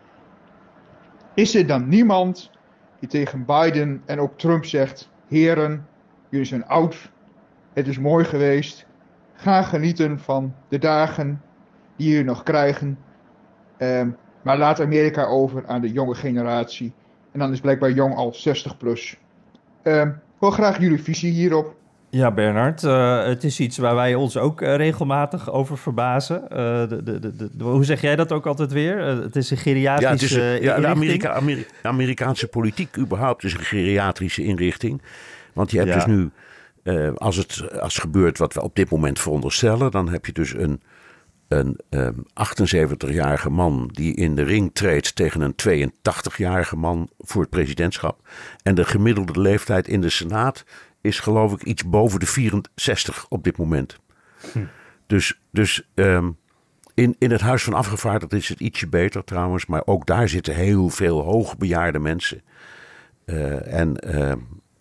Is er dan niemand die tegen Biden en ook Trump zegt: Heren, jullie zijn oud, het is mooi geweest, ga genieten van de dagen die jullie nog krijgen, um, maar laat Amerika over aan de jonge generatie. En dan is blijkbaar jong al 60 plus. Um, ik wil graag jullie visie hierop. Ja, Bernard, uh, het is iets waar wij ons ook uh, regelmatig over verbazen. Uh, de, de, de, hoe zeg jij dat ook altijd weer? het is een geriatrische ja, het is, ja, de Amerika, Ameri Amerikaanse politiek überhaupt is een geriatrische inrichting. Want je hebt ja. dus nu, als het als gebeurt wat we op dit moment veronderstellen, dan heb je dus een, een um, 78-jarige man die in de ring treedt tegen een 82-jarige man voor het presidentschap. En de gemiddelde leeftijd in de Senaat is geloof ik iets boven de 64 op dit moment. Hm. Dus, dus um, in, in het Huis van Afgevaardigden is het ietsje beter trouwens. Maar ook daar zitten heel veel hoogbejaarde mensen. Uh, en uh,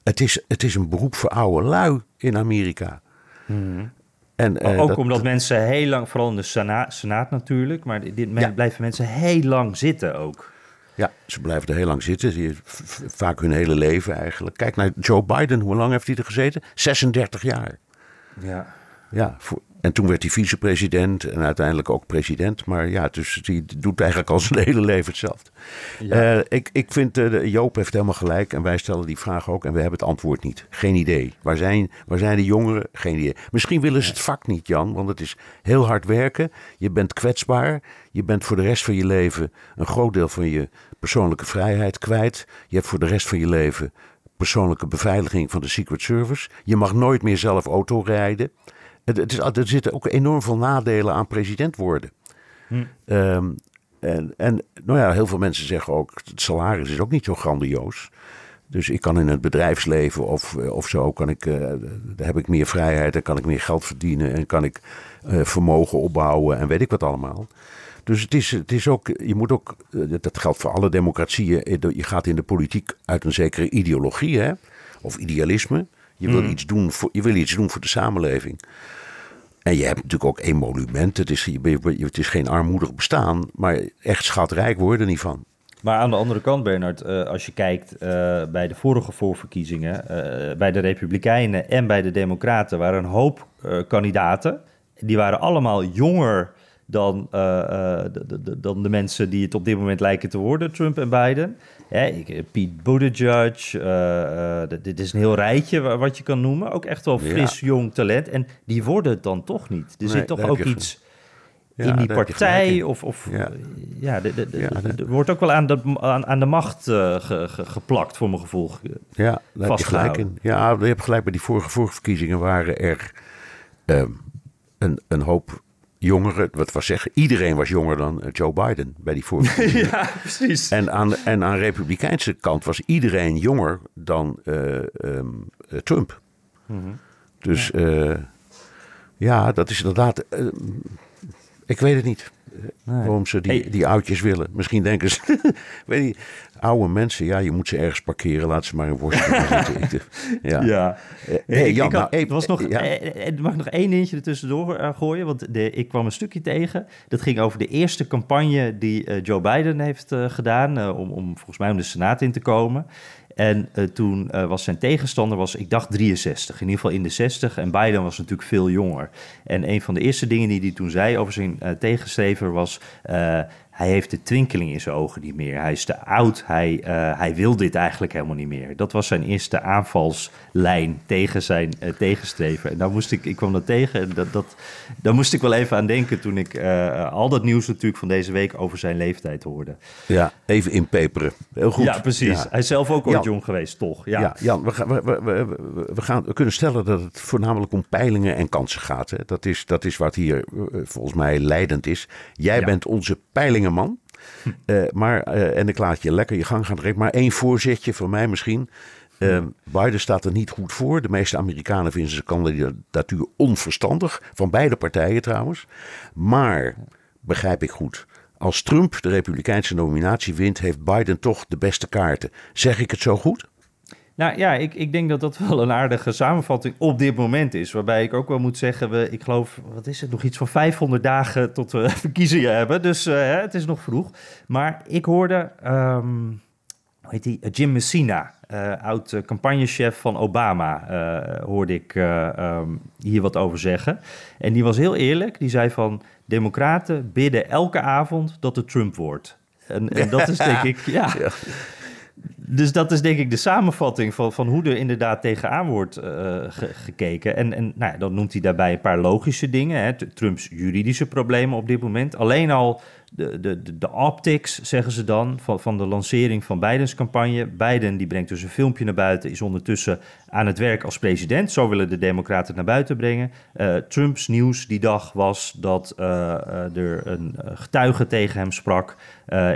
het, is, het is een beroep voor oude lui in Amerika. Hm. En, uh, ook dat, omdat mensen heel lang, vooral in de Senaat, Senaat natuurlijk, maar dit, ja. blijven mensen heel lang zitten ook. Ja, ze blijven er heel lang zitten. Vaak hun hele leven eigenlijk. Kijk naar Joe Biden. Hoe lang heeft hij er gezeten? 36 jaar. Ja. Ja, voor, en toen werd hij vicepresident en uiteindelijk ook president. Maar ja, dus die doet eigenlijk al zijn hele leven hetzelfde. Ja. Uh, ik, ik vind, uh, Joop heeft helemaal gelijk en wij stellen die vraag ook en we hebben het antwoord niet. Geen idee. Waar zijn, waar zijn de jongeren? Geen idee. Misschien willen ze het vak niet, Jan, want het is heel hard werken. Je bent kwetsbaar. Je bent voor de rest van je leven een groot deel van je persoonlijke vrijheid kwijt. Je hebt voor de rest van je leven persoonlijke beveiliging van de Secret Service. Je mag nooit meer zelf auto rijden. Het, is, er zitten ook enorm veel nadelen aan president worden. Hm. Um, en, en nou ja, heel veel mensen zeggen ook, het salaris is ook niet zo grandioos. Dus ik kan in het bedrijfsleven of, of zo, kan ik, uh, heb ik meer vrijheid en kan ik meer geld verdienen en kan ik uh, vermogen opbouwen en weet ik wat allemaal. Dus het is, het is ook, je moet ook, dat geldt voor alle democratieën, je gaat in de politiek uit een zekere ideologie hè, of idealisme. Je wil, mm. iets doen voor, je wil iets doen voor de samenleving. En je hebt natuurlijk ook emolument. Het is, het is geen armoedig bestaan, maar echt schatrijk worden niet van. Maar aan de andere kant, Bernard, uh, als je kijkt bij de vorige voorverkiezingen, bij de Republikeinen en bij de Democraten, waren een hoop kandidaten. Die waren allemaal jonger dan, de, de, dan de mensen die het op dit moment lijken te worden, Trump en Biden. Hè, Pete Buttigieg, uh, uh, dit is een heel rijtje wat je kan noemen. Ook echt wel fris, jong talent. En die worden het dan toch niet. Er zit toch ook iets ja, in die partij. Of, of ja, ja, de, de, de, er wordt ook wel aan de, aan, aan de macht uh, ge, ge, geplakt, voor mijn gevoel. Ja, daar heb je gelijk in. Ja, je hebt gelijk bij die vorige, vorige verkiezingen waren er um, een, een hoop jongeren, wat was zeggen, iedereen was jonger dan eh, Joe Biden bij die vorige. ja, precies. En aan, en aan de republikeinse kant was iedereen jonger dan uh, um, Trump. Mm -hmm. Dus ja. Uh, ja. dat is inderdaad. ik weet het niet. Nee. Waarom ze die, hey. die oudjes willen. Misschien denken ze, weet je, oude mensen, ja, je moet ze ergens parkeren, laat ze maar in worstelen zitten. ja. ja. Hey, Jan, ik had, nou, was nog, ja. eh, mag nog één dingetje ertussendoor uh, gooien, want de, ik kwam een stukje tegen. Dat ging over de eerste campagne die uh, Joe Biden heeft uh, gedaan, om, om volgens mij om de Senaat in te komen. En uh, toen uh, was zijn tegenstander, was, ik dacht 63, in ieder geval in de 60. En Biden was natuurlijk veel jonger. En een van de eerste dingen die hij toen zei over zijn uh, tegenstrever was... hij heeft de twinkeling in zijn ogen niet meer. Hij is te oud. Hij, uh, hij wil dit eigenlijk helemaal niet meer. Dat was zijn eerste aanvalslijn tegen zijn uh, tegenstrever. En daar moest ik, ik kwam dat tegen. En dat, dat, daar moest ik wel even aan denken toen ik uh, al dat nieuws natuurlijk van deze week over zijn leeftijd hoorde. Ja, even inpeperen. Heel goed. Ja, precies. Hij is zelf ook ooit jong geweest, toch? Ja, ja Jan, we, gaan, we, we, we, gaan, we kunnen stellen dat het voornamelijk om peilingen en kansen gaat. Hè? Dat, is, dat is wat hier volgens mij leidend is. Jij ja. bent onze peilingenman. Uh, maar, uh, en ik laat je lekker je gang gaan. Maar één voorzetje voor mij misschien. Uh, Biden staat er niet goed voor. De meeste Amerikanen vinden zijn kandidatuur onverstandig. Van beide partijen trouwens. Maar, begrijp ik goed. Als Trump de Republikeinse nominatie wint, heeft Biden toch de beste kaarten. Zeg ik het zo goed? Nou ja, ik, ik denk dat dat wel een aardige samenvatting op dit moment is. Waarbij ik ook wel moet zeggen, we, ik geloof, wat is het, nog iets van 500 dagen tot we verkiezingen hebben. Dus uh, het is nog vroeg. Maar ik hoorde, um, hoe heet die, Jim Messina, uh, oud campagnechef van Obama, uh, hoorde ik um, hier wat over zeggen. En die was heel eerlijk, die zei van, democraten bidden elke avond dat het Trump wordt. En, en dat is denk ik, ja. ja dus dat is denk ik de samenvatting van, van hoe er inderdaad tegenaan wordt uh, gekeken. En, en nou ja, dan noemt hij daarbij een paar logische dingen. Hè. Trumps juridische problemen op dit moment. Alleen al de, de, de optics, zeggen ze dan, van, van de lancering van Bidens campagne. Biden die brengt dus een filmpje naar buiten, is ondertussen aan het werk als president. Zo willen de democraten het naar buiten brengen. Uh, Trumps nieuws die dag was dat uh, er een getuige tegen hem sprak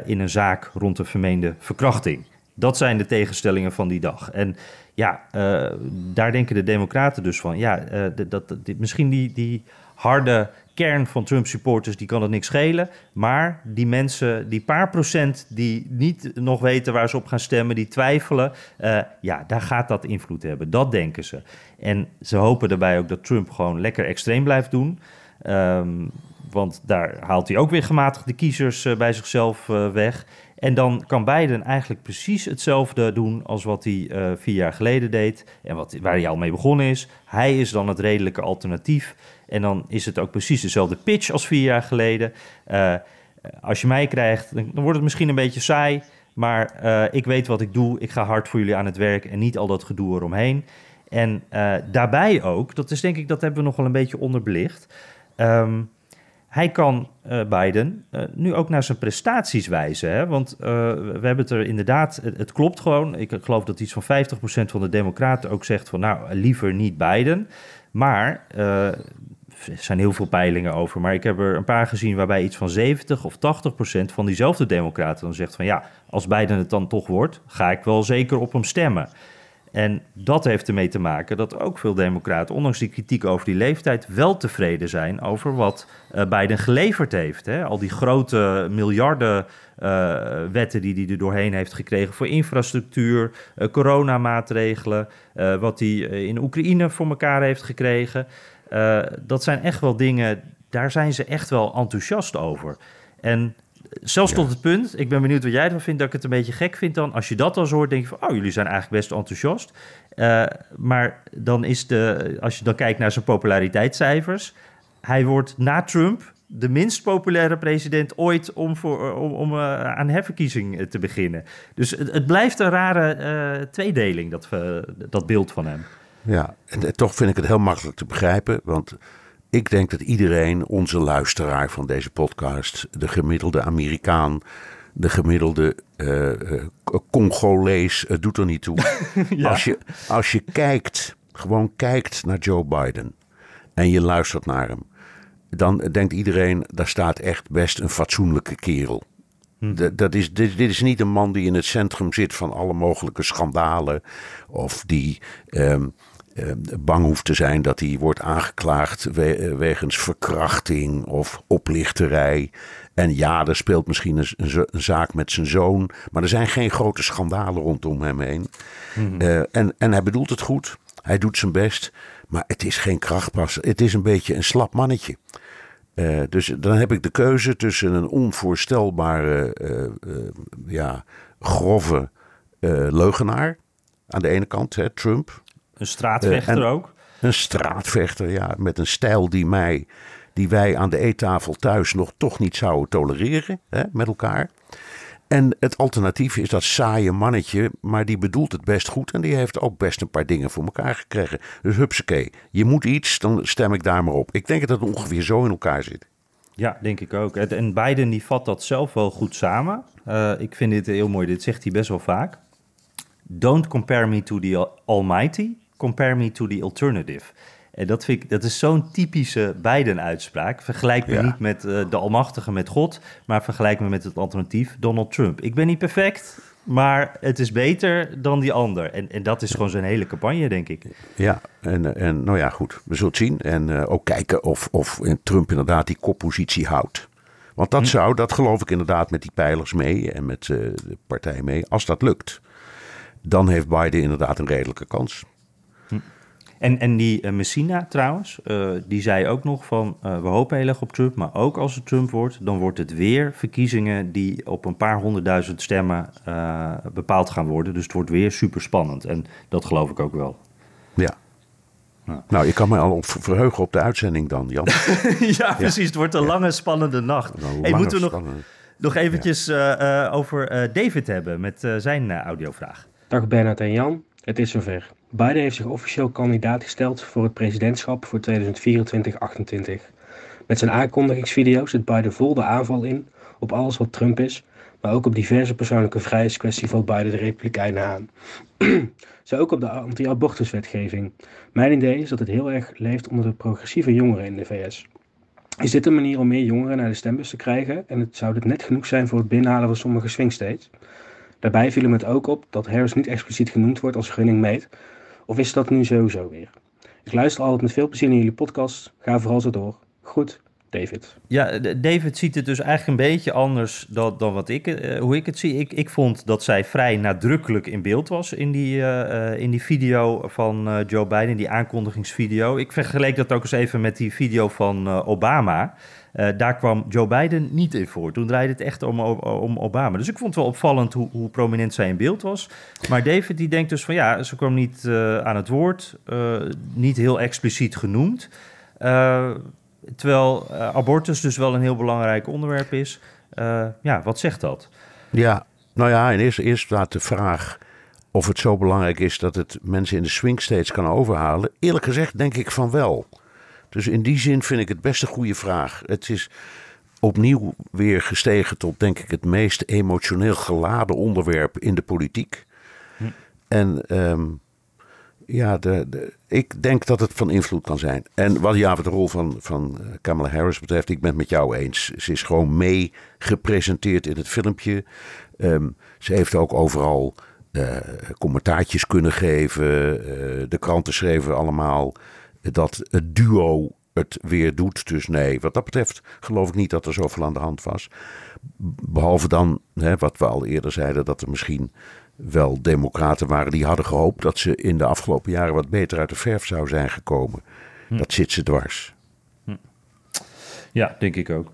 in een zaak rond een vermeende verkrachting. Dat zijn de tegenstellingen van die dag. En ja, uh, daar denken de Democraten dus van. Ja, uh, dat, misschien die, die harde kern van Trump-supporters, die kan het niks schelen. Maar die mensen, die paar procent die niet nog weten waar ze op gaan stemmen, die twijfelen, uh, ja, daar gaat dat invloed hebben. Dat denken ze. En ze hopen daarbij ook dat Trump gewoon lekker extreem blijft doen. Um, want daar haalt hij ook weer gematigde kiezers bij zichzelf weg. En dan kan Biden eigenlijk precies hetzelfde doen als wat hij uh, vier jaar geleden deed. En wat, waar hij al mee begonnen is. Hij is dan het redelijke alternatief. En dan is het ook precies dezelfde pitch als vier jaar geleden. Uh, als je mij krijgt, dan, wordt het misschien een beetje saai. Maar uh, ik weet wat ik doe. Ik ga hard voor jullie aan het werk en niet al dat gedoe eromheen. En daarbij ook, dat is denk ik, dat hebben we nog wel een beetje onderbelicht. Um, hij kan uh, Biden uh, nu ook naar zijn prestaties wijzen. Hè? Want uh, we hebben het er inderdaad, het, het, klopt gewoon. Ik geloof dat iets van 50% van de Democraten ook zegt van nou, liever niet Biden. Maar er zijn heel veel peilingen over. Maar ik heb er een paar gezien waarbij iets van 70 of 80% van diezelfde Democraten dan zegt van ja, als Biden het dan toch wordt, ga ik wel zeker op hem stemmen. En dat heeft ermee te maken dat ook veel democraten, ondanks die kritiek over die leeftijd, wel tevreden zijn over wat uh, Biden geleverd heeft. Al die grote miljarden uh, wetten die hij er doorheen heeft gekregen voor infrastructuur, uh, coronamaatregelen, wat hij in Oekraïne voor elkaar heeft gekregen. dat zijn echt wel dingen, daar zijn ze echt wel enthousiast over. En zelfs tot het punt, ik ben benieuwd wat jij ervan vindt, dat ik het een beetje gek vind dan. Als je dat al zo hoort, denk je van, oh, jullie zijn eigenlijk best enthousiast. Uh, maar dan is de, als je dan kijkt naar zijn populariteitscijfers, hij wordt na Trump de minst populaire president ooit om, voor, om, om uh, aan herverkiezing te beginnen. Dus het, het blijft een rare uh, tweedeling, dat, dat beeld van hem. Ja, en toch vind ik het heel makkelijk te begrijpen, want ik denk dat iedereen, onze luisteraar van deze podcast, de gemiddelde Amerikaan, de gemiddelde uh, Congolees, het doet er niet toe. ja. als, je, als je kijkt, gewoon kijkt naar Joe Biden en je luistert naar hem, dan denkt iedereen, daar staat echt best een fatsoenlijke kerel. Hm. Dat is, dit, dit, is niet een man die in het centrum zit van alle mogelijke schandalen. Of die um, uh, bang hoeft te zijn dat hij wordt aangeklaagd we eh, wegens verkrachting of oplichterij. En ja, er speelt misschien een, een, zaak met zijn zoon. Maar er zijn geen grote schandalen rondom hem heen. Mm -hmm. uh, en, en hij bedoelt het goed. Hij doet zijn best. Maar het is geen krachtpas. Het is een beetje een slap mannetje. Uh, dus dan heb ik de keuze tussen een onvoorstelbare, ja, grove leugenaar. Aan de ene kant, hè, Trump. Een straatvechter uh, ook? Een straatvechter, ja. Met een stijl die mij die wij aan de eettafel thuis nog toch niet zouden tolereren hè, met elkaar. En het alternatief is dat saaie mannetje, maar die bedoelt het best goed en die heeft ook best een paar dingen voor elkaar gekregen. Dus hupsakee, je moet iets, dan stem ik daar maar op. Ik denk dat het ongeveer zo in elkaar zit. Ja, denk ik ook. En Biden die vat dat zelf wel goed samen. Uh, ik vind dit heel mooi, dit zegt hij best wel vaak. Don't compare me to the almighty, compare me to the alternative. En dat, vind ik, dat is zo'n typische Biden-uitspraak. Vergelijk me niet met uh, de Almachtige, met God, maar vergelijk me met het alternatief Donald Trump. Ik ben niet perfect, maar het is beter dan die ander. En, en dat is gewoon zijn hele campagne, denk ik. Ja, en, en nou ja, goed, we zullen het zien. En uh, ook kijken of, of Trump inderdaad die koppositie houdt. Want dat hm. zou, dat geloof ik inderdaad met die pijlers mee en met uh, de partij mee. Als dat lukt, dan heeft Biden inderdaad een redelijke kans. En, en die uh, Messina trouwens, uh, die zei ook nog van uh, we hopen heel erg op Trump, maar ook als het Trump wordt, dan wordt het weer verkiezingen die op een paar honderdduizend stemmen bepaald gaan worden. Dus het wordt weer super spannend en dat geloof ik ook wel. Ja. ja. Nou, je kan me al op verheugen op de uitzending dan, Jan. ja, precies. Het wordt een lange, spannende nacht. Nou, hey, moeten we nog, nog eventjes over David hebben met zijn audiovraag. Dag Bernard en Jan, het is zover. Biden heeft zich officieel kandidaat gesteld voor het presidentschap voor 2024-28. Met zijn aankondigingsvideo zit Biden vol de aanval in op alles wat Trump is, maar ook op diverse persoonlijke vrijheidskwesties valt Biden de Republikeinen aan. Zo ook op de anti-abortuswetgeving. Mijn idee is dat het heel erg leeft onder de progressieve jongeren in de VS. Is dit een manier om meer jongeren naar de stembus te krijgen en het, zou dit net genoeg zijn voor het binnenhalen van sommige swing states? Daarbij viel hem het ook op dat Harris niet expliciet genoemd wordt als gunning mate, of is dat nu sowieso weer? Ik luister altijd met veel plezier naar jullie podcast. Ga vooral zo door. Goed, David. Ja, David ziet het dus eigenlijk een beetje anders dan, dan wat ik, uh, hoe ik het zie. Ik, ik vond dat zij vrij nadrukkelijk in beeld was in die, uh, in die video van Joe Biden, die aankondigingsvideo. Ik vergeleek dat ook eens even met die video van Obama. Uh, daar kwam Joe Biden niet in voor. Toen draaide het echt om, om Obama. Dus ik vond het wel opvallend hoe, hoe, prominent zij in beeld was. Maar David die denkt dus van ja, ze kwam niet uh, aan het woord. Uh, niet heel expliciet genoemd. terwijl abortus dus wel een heel belangrijk onderwerp is. ja, wat zegt dat? Ja, nou ja, in eerste eerst staat de vraag of het zo belangrijk is dat het mensen in de swing states kan overhalen. Eerlijk gezegd denk ik van wel. Dus in die zin vind ik het best een goede vraag. Het is opnieuw weer gestegen tot, denk ik, het meest emotioneel geladen onderwerp in de politiek. Hm. En um, ja, de, de, ik denk dat het van invloed kan zijn. En wat ja, wat de rol van, van eh, Kamala Harris betreft, ik ben het met jou eens. Ze is gewoon mee gepresenteerd in het filmpje. Um, ze heeft ook overal uh, commentaartjes kunnen geven. Uh, de kranten schreven allemaal dat het duo het weer doet. Dus nee, wat dat betreft geloof ik niet dat er zoveel aan de hand was. Behalve dan, hè, wat we al eerder zeiden, dat er misschien wel democraten waren die hadden gehoopt dat ze in de afgelopen jaren wat beter uit de verf zou zijn gekomen. Hm. Dat zit ze dwars. Hm. Ja, denk ik ook.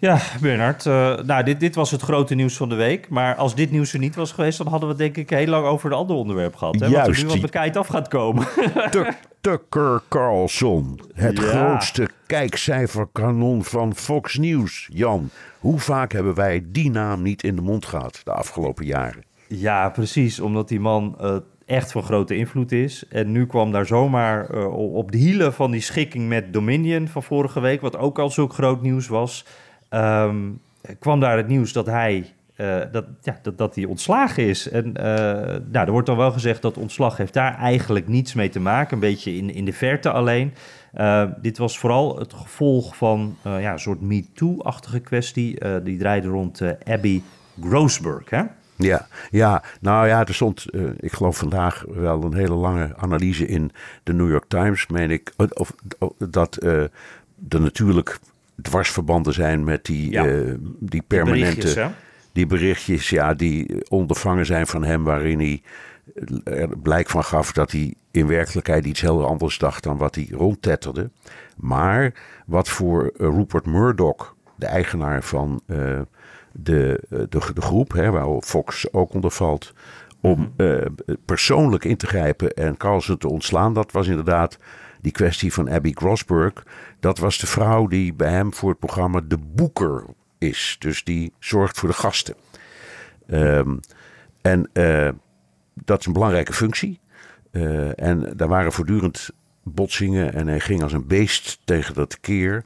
Ja, Bernard. Uh, nou, dit, dit was het grote nieuws van de week. Maar als dit nieuws er niet was geweest, dan hadden we het denk ik heel lang over de andere onderwerp gehad. Hè? Juist, wat er nu wat bekijkt af gaat komen. Tucker Carlson. Het grootste kijkcijferkanon van Fox News. Jan, hoe vaak hebben wij die naam niet in de mond gehad de afgelopen jaren? Ja, precies. Omdat die man uh, echt van grote invloed is. En nu kwam daar zomaar uh, op de hielen van die schikking met Dominion van vorige week, wat ook al zo groot nieuws was um, kwam daar het nieuws dat hij, uh, dat, ja, dat, dat hij ontslagen is. En uh, nou, er wordt dan wel gezegd dat ontslag heeft daar eigenlijk niets mee te maken. Een beetje in, in de verte alleen. Uh, dit was vooral het gevolg van ja, een soort MeToo-achtige kwestie. die draaide rond Abby Grossberg, hè? Ja, ja, nou ja, er stond, ik geloof vandaag wel een hele lange analyse in de New York Times, meen ik, of, of dat uh, er natuurlijk dwarsverbanden zijn met die, ja. uh, die permanente. Die berichtjes, die berichtjes, ja, die ondervangen zijn van hem, waarin hij er blijk van gaf dat hij in werkelijkheid iets heel anders dacht dan wat hij rondtetterde. Maar wat voor uh, Rupert Murdoch, de eigenaar van uh, de, de, de, groep, hè, waar Fox ook onder valt, om uh, persoonlijk in te grijpen en Carlsen te ontslaan, dat was inderdaad die kwestie van Abby Grossberg. Dat was de vrouw die bij hem voor het programma De Boeker is. Dus die zorgt voor de gasten. Ehm, en uh, dat is een belangrijke functie. Uh, en daar waren voortdurend botsingen en hij ging als een beest tegen dat keer.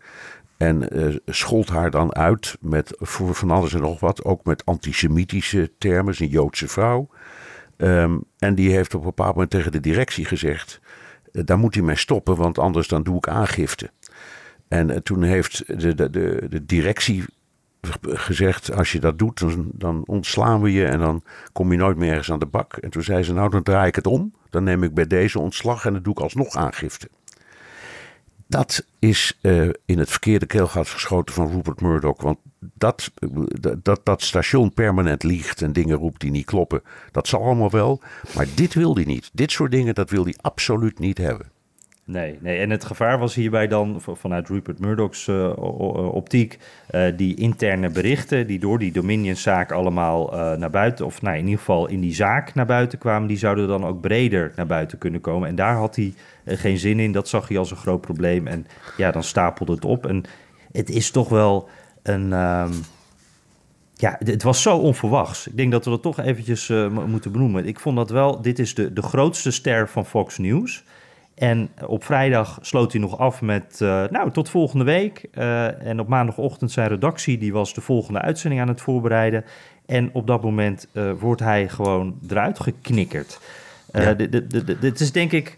En uh, schold haar dan uit met voor van alles en nog wat. Ook met antisemitische termen, een Joodse vrouw. Um, en die heeft op een bepaald moment tegen de directie gezegd: daar moet hij mee stoppen, want anders dan doe ik aangifte. En uh, toen heeft de, de, de, de, directie gezegd: als je dat doet, dan, dan, ontslaan we je en dan kom je nooit meer ergens aan de bak. En toen zei ze: nou, dan draai ik het om. Dan neem ik bij deze ontslag en dan doe ik alsnog aangifte. Dat is uh, in het verkeerde keelgat geschoten van Rupert Murdoch. Want dat, dat, dat station permanent liegt en dingen roept die niet kloppen, dat zal allemaal wel. Maar dit wil hij niet. Dit soort dingen, dat wil hij absoluut niet hebben. Nee, nee, en het gevaar was hierbij dan vanuit Rupert Murdoch's uh, optiek uh, die interne berichten die door die Dominion-zaak allemaal naar buiten, of nou, in ieder geval in die zaak naar buiten kwamen, die zouden dan ook breder naar buiten kunnen komen. En daar had hij geen zin in, dat zag hij als een groot probleem. En ja, dan stapelde het op. En het is toch wel een. Um, ja, het was zo onverwachts. Ik denk dat we dat toch eventjes moeten benoemen. Ik vond dat wel, dit is de, de grootste ster van Fox News. En op vrijdag sloot hij nog af met, uh, nou, tot volgende week. Uh, en op maandagochtend zijn redactie, die was de volgende uitzending aan het voorbereiden. En op dat moment uh, wordt hij gewoon eruit geknikkerd. Ja. Dit is denk ik...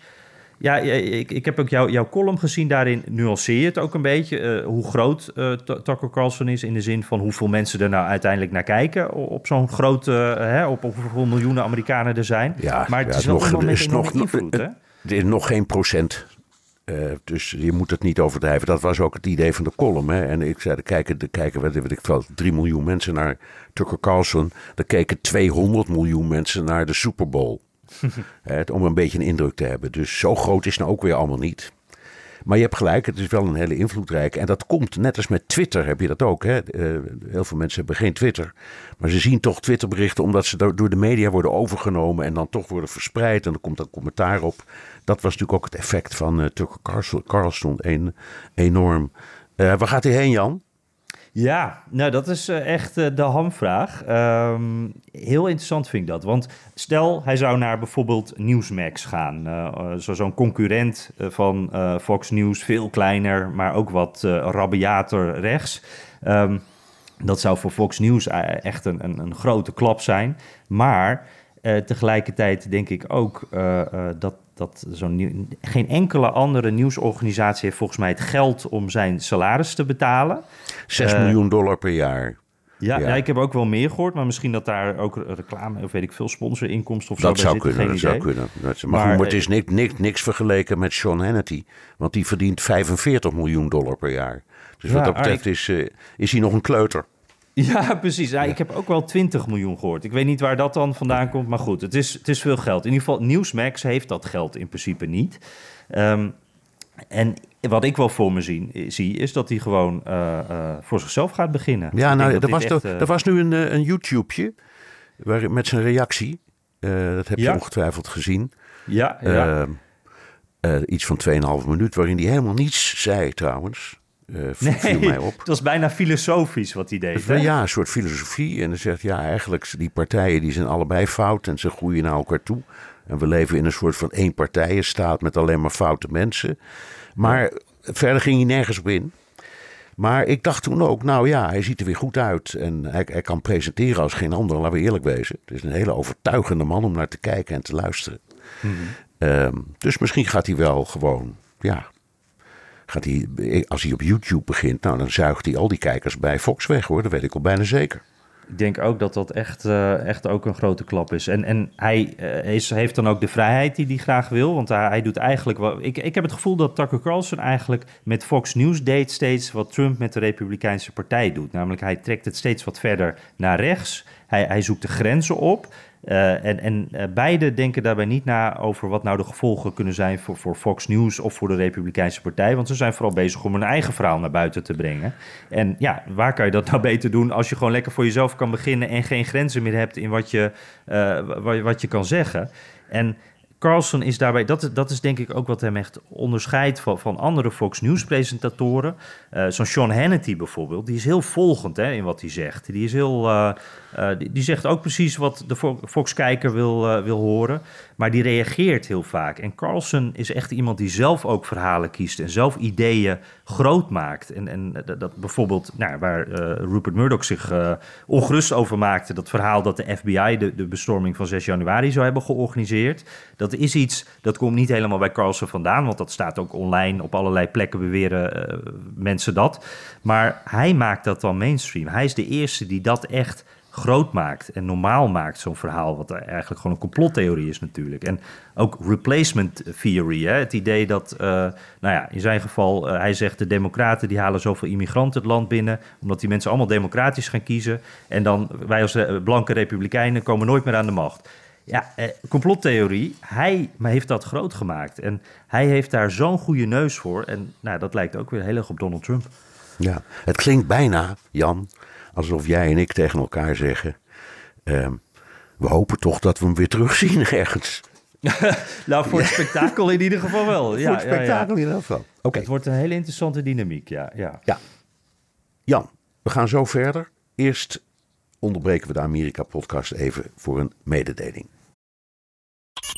Ja, ik, ik heb ook jou, jouw column gezien. Daarin nuanceer je het ook een beetje. hoe groot Tucker Carlson is. In de zin van hoeveel mensen er nou uiteindelijk naar kijken. Op zo'n grote... Hè, op, op hoeveel miljoenen Amerikanen er zijn. Ja, maar het ja, is wel nog, iemand met is nog, invloed? Is nog geen procent. Uh, dus je moet het niet overdrijven. Dat was ook het idee van de column. Hè? En ik zei, er kijken, er kijken weet ik veel, 3 miljoen mensen naar Tucker Carlson. Er keken 200 miljoen mensen naar de Super Bowl. Hè, om een beetje een indruk te hebben. Dus zo groot is het nou ook weer allemaal niet. Maar je hebt gelijk, het is wel een hele invloedrijke. En dat komt, net als met Twitter heb je dat ook. Hè? Uh, heel veel mensen hebben geen Twitter. Maar ze zien toch Twitterberichten omdat ze door de media worden overgenomen. En dan toch worden verspreid. En er komt dan commentaar op. Dat was natuurlijk ook het effect van uh, Carlson. Een, enorm. Uh, waar gaat hij heen, Jan? Ja, nou dat is uh, echt uh, de hamvraag. Um, heel interessant vind ik dat. Want stel, hij zou naar bijvoorbeeld Newsmax gaan. Uh, Zo'n concurrent van Fox News, veel kleiner, maar ook wat rabiater rechts. Um, dat zou voor Fox News echt een, een, een grote klap zijn. Maar tegelijkertijd denk ik ook dat dat zo'n geen enkele andere nieuwsorganisatie heeft volgens mij het geld om zijn salaris te betalen. 6 uh, miljoen dollar per jaar. Ja, ja. ja, ik heb ook wel meer gehoord, maar misschien dat daar ook reclame of weet ik veel sponsorinkomsten of dat zo zou bij kunnen. Dat zou kunnen. Dat, maar, maar, goed, maar het is niks, niks, niks vergeleken met Sean Hannity, want die verdient 45 miljoen dollar per jaar. Dus Ja, wat dat betreft is, uh, is hij nog een kleuter. Ja, precies. Ja, Ik heb ook wel 20 miljoen gehoord. Ik weet niet waar dat dan vandaan komt, maar goed, het is, het is veel geld. In ieder geval, Newsmax heeft dat geld in principe niet. Um, en wat ik wel voor me zien, zie, is dat hij gewoon uh, uh, voor zichzelf gaat beginnen. Ja, Ik nou, er was, echt, uh, er was nu een, een YouTube'tje waar, met zijn reactie. Dat heb je Ja. ongetwijfeld gezien. Ja, ja. Uh, iets van 2,5 minuut, waarin hij helemaal niets zei trouwens. Uh, viel mij op. het was bijna filosofisch wat hij deed. Hè? ja, een soort filosofie. En dan zegt ja, eigenlijk die partijen die zijn allebei fout en ze groeien naar elkaar toe. En we leven in een soort van eenpartijenstaat met alleen maar foute mensen. Maar verder ging hij nergens op in. Maar ik dacht toen ook, nou ja, hij ziet er weer goed uit. En hij, hij kan presenteren als geen ander, laten we eerlijk wezen. Het is een hele overtuigende man om naar te kijken en te luisteren. Ehm, dus misschien gaat hij wel gewoon, ja. Gaat hij, als hij op YouTube begint, nou, dan zuigt hij al die kijkers bij Fox weg hoor. Dat weet ik al bijna zeker. Ik denk ook dat dat echt, eh, echt ook een grote klap is. En, en hij eh, is, heeft dan ook de vrijheid die hij graag wil. Want hij, doet eigenlijk. Ik, ik heb het gevoel dat Tucker Carlson eigenlijk met Fox News deed steeds wat Trump met de Republikeinse Partij doet. Namelijk, hij trekt het steeds wat verder naar rechts. Hij, hij zoekt de grenzen op. Uh, en en uh, beide denken daarbij niet na over wat nou de gevolgen kunnen zijn voor, voor Fox News of voor de Republikeinse Partij. Want ze zijn vooral bezig om hun eigen verhaal naar buiten te brengen. En ja, waar kan je dat nou beter doen als je gewoon lekker voor jezelf kan beginnen en geen grenzen meer hebt in wat je, uh, wat, je kan zeggen. En Carlson is daarbij, dat, dat is denk ik ook wat hem echt onderscheidt van, van andere Fox News-presentatoren. Uh, Zo'n Sean Hannity bijvoorbeeld, die is heel volgend hè, in wat hij zegt. Die, is heel, uh, uh, die, zegt ook precies wat de Fox-kijker wil, wil horen, maar die reageert heel vaak. En Carlson is echt iemand die zelf ook verhalen kiest en zelf ideeën groot maakt. En, en dat, bijvoorbeeld, nou, waar Rupert Murdoch zich ongerust over maakte, dat verhaal dat de FBI de, de bestorming van 6 januari zou hebben georganiseerd. Dat is iets, dat komt niet helemaal bij Carlson vandaan, want dat staat ook online op allerlei plekken beweren uh, mensen dat. Maar hij maakt dat dan mainstream. Hij is de eerste die dat echt groot maakt en normaal maakt, zo'n verhaal, wat eigenlijk gewoon een complottheorie is natuurlijk. En ook replacement theory, hè? het idee dat, uh, nou ja, in zijn geval, uh, hij zegt de democraten die halen zoveel immigranten het land binnen, omdat die mensen allemaal democratisch gaan kiezen. En dan wij als blanke republikeinen komen nooit meer aan de macht. Ja, eh, complottheorie. Hij heeft dat groot gemaakt. En hij heeft daar zo'n goede neus voor. En nou, dat lijkt ook weer heel erg op Donald Trump. Ja, het klinkt bijna, Jan, alsof jij en ik tegen elkaar zeggen... Uh, we hopen toch dat we hem weer terugzien ergens. nou, voor het spektakel in ieder geval wel. Ja, voor het spektakel in ieder geval. Oké. Het wordt een hele interessante dynamiek, ja, ja. Ja. Jan, we gaan zo verder. Eerst onderbreken we de Amerika-podcast even voor een mededeling.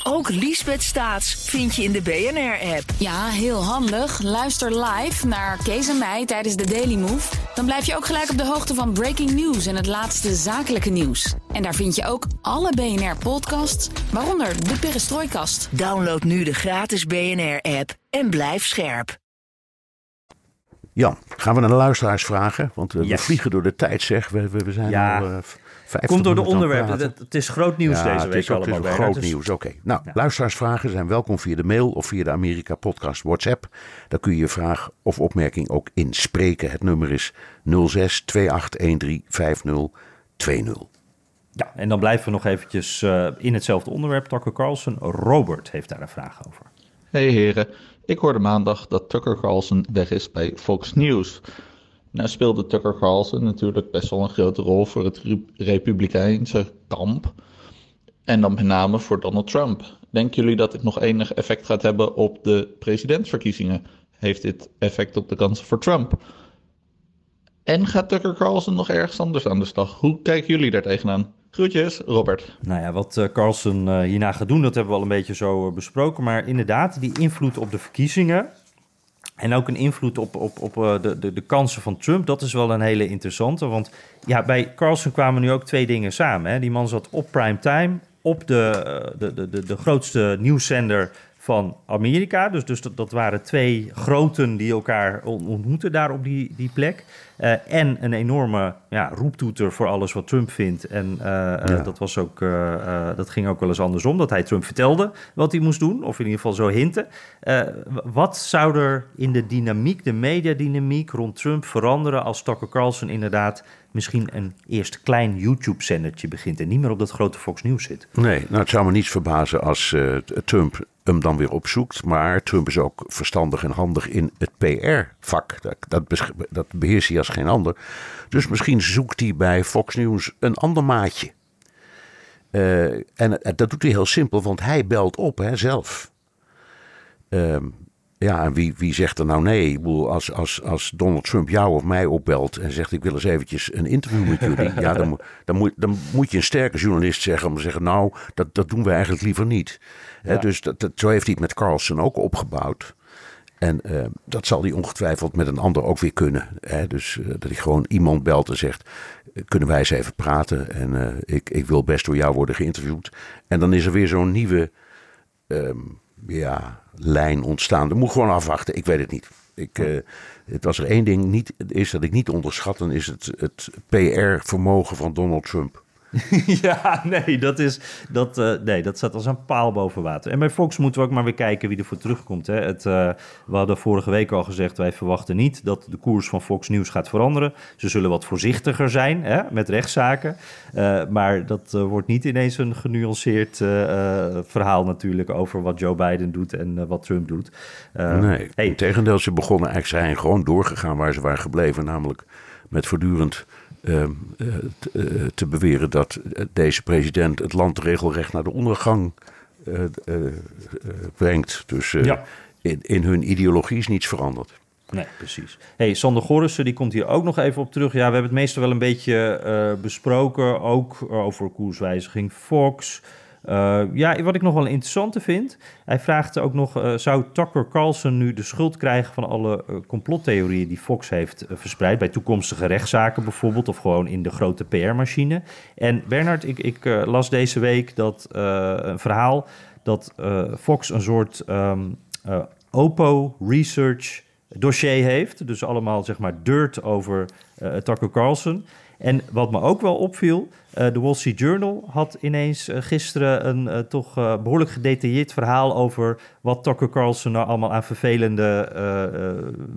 Ook Liesbeth Staats vind je in de BNR-app. Ja, heel handig. Luister live naar Kees en mij tijdens de Daily Move. Dan blijf je ook gelijk op de hoogte van breaking news en het laatste zakelijke nieuws. En daar vind je ook alle BNR-podcasts, waaronder de Perestrooikast. Download nu de gratis BNR-app en blijf scherp. Jan, gaan we naar de luisteraars vragen? Want we, yes. vliegen door de tijd, zeg. We, we, we zijn ja. al... Uh, Komt door de onderwerpen. Het, het, is groot nieuws ja, deze het week is ook, allemaal. Het is groot nieuws, oké. Okay. Nou, ja. luisteraarsvragen zijn welkom via de mail of via de Amerika Podcast WhatsApp. Daar kun je je vraag of opmerking ook inspreken. Het nummer is 06 2813 5020. Ja, en dan blijven we nog eventjes uh, in hetzelfde onderwerp. Tucker Carlson, Robert heeft daar een vraag over. Hey heren, ik hoorde maandag dat Tucker Carlson weg is bij Fox News. Nou speelde Tucker Carlson natuurlijk best wel een grote rol voor het republikeinse kamp. En dan met name voor Donald Trump. Denken jullie dat dit nog enig effect gaat hebben op de presidentsverkiezingen? Heeft dit effect op de kansen voor Trump? En gaat Tucker Carlson nog ergens anders aan de slag? Hoe kijken jullie daar tegenaan? Groetjes, Robert. Nou ja, wat uh, Carlson uh, hierna gaat doen, dat hebben we al een beetje zo uh, besproken. Maar inderdaad, die invloed op de verkiezingen en ook een invloed op, op, op de, de, de kansen van Trump, dat is wel een hele interessante. Want ja, bij Carlson kwamen nu ook twee dingen samen. Hè. Die man zat op prime time, op de, de, de, de, de grootste nieuwszender van Amerika. Dus, dus dat, dat waren twee groten die elkaar ontmoeten daar op die, die plek. Uh, en een enorme ja, roeptoeter voor alles wat Trump vindt. En uh, ja. uh, dat, was ook, dat ging ook wel eens andersom, dat hij Trump vertelde wat hij moest doen, of in ieder geval zo hinten. wat zou er in de dynamiek, de mediadynamiek rond Trump veranderen als Tucker Carlson inderdaad misschien een eerst klein YouTube-zendertje begint en niet meer op dat grote Fox News zit? Nee, nou het zou me niets verbazen als Trump hem dan weer opzoekt. Maar Trump is ook verstandig en handig in het PR-vak. Dat, dat, dat beheerst hij als geen ander. Dus misschien zoekt hij bij Fox News een ander maatje. Uh, en dat doet hij heel simpel, want hij belt op hè, zelf. Uh, ja, en wie, wie zegt er nou nee? Als, als, als Donald Trump jou of mij opbelt en zegt: Ik wil eens eventjes een interview met jullie. ja, dan, dan, moet, dan moet je een sterke journalist zeggen om te zeggen: Nou, dat, dat doen we eigenlijk liever niet. Ja. He, dus dat, dat, zo heeft hij het met Carlson ook opgebouwd. En uh, dat zal hij ongetwijfeld met een ander ook weer kunnen. Hè? Dus uh, dat hij gewoon iemand belt en zegt: Kunnen wij eens even praten? En uh, ik, ik wil best door jou worden geïnterviewd. En dan is er weer zo'n nieuwe. Um, ja, lijn ontstaan. Dat moet gewoon afwachten. Ik weet het niet. Ik, het was er één ding niet, is dat ik niet onderschat, dan is het, het PR-vermogen van Donald Trump. ja, nee dat, is, dat, uh, nee, dat staat als een paal boven water. En bij Fox moeten we ook maar weer kijken wie er voor terugkomt. Hè. Het, uh, we hadden vorige week al gezegd, wij verwachten niet dat de koers van Fox News gaat veranderen. Ze zullen wat voorzichtiger zijn hè, met rechtszaken. Uh, maar dat wordt niet ineens een genuanceerd verhaal natuurlijk over wat Joe Biden doet en wat Trump doet. nee, hey. tegendeel, ze begonnen eigenlijk zijn gewoon doorgegaan waar ze waren gebleven. Namelijk met voortdurend uh, te, uh, te beweren dat deze president het land regelrecht naar de ondergang brengt. Dus Ja. in, in hun ideologie is niets veranderd. Nee, precies. Hey, Sander Gorissen, die komt hier ook nog even op terug. Ja, we hebben het meestal wel een beetje eh, besproken, ook over koerswijziging Fox. Eh, ja, wat ik nog wel interessante vind, hij vraagt ook nog, eh, zou Tucker Carlson nu de schuld krijgen van alle eh, complottheorieën die Fox heeft verspreid, bij toekomstige rechtszaken bijvoorbeeld, of gewoon in de grote PR-machine? En Bernard, ik, ik las deze week dat een verhaal dat Fox een soort ehm, eh, OPPO Research dossier heeft. Dus allemaal zeg maar dirt over Tucker Carlson. En wat me ook wel opviel, eh, de Wall Street Journal had ineens eh, gisteren een eh, toch eh, behoorlijk gedetailleerd verhaal over wat Tucker Carlson nou allemaal aan vervelende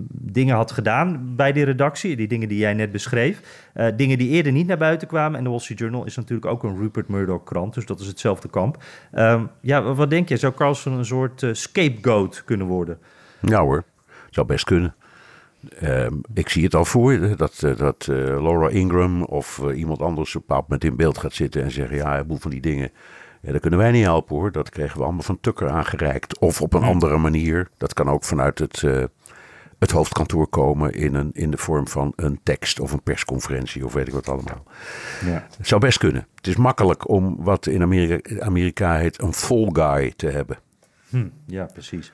dingen had gedaan bij die redactie. Die dingen die jij net beschreef. Dingen die eerder niet naar buiten kwamen. En de Wall Street Journal is natuurlijk ook een Rupert Murdoch krant, dus dat is hetzelfde kamp. Ehm, ja, wat denk je? Zou Carlson een soort scapegoat kunnen worden? Nou hoor, zou best kunnen. Ehm, ik zie het al voor je, dat, eh, dat eh, Laura Ingram of eh, iemand anders op een bepaald moment in beeld gaat zitten en zeggen: Ja, een boel van die dingen, ja, dat kunnen wij niet helpen hoor. Dat kregen we allemaal van Tucker aangereikt. Of op een andere manier. Dat kan ook vanuit het, het hoofdkantoor komen in, een, in de vorm van een tekst of een persconferentie of weet ik wat allemaal. Ja. Het zou best kunnen. Het is makkelijk om wat in Amerika, Amerika heet een fall guy te hebben. Hm, ja, precies.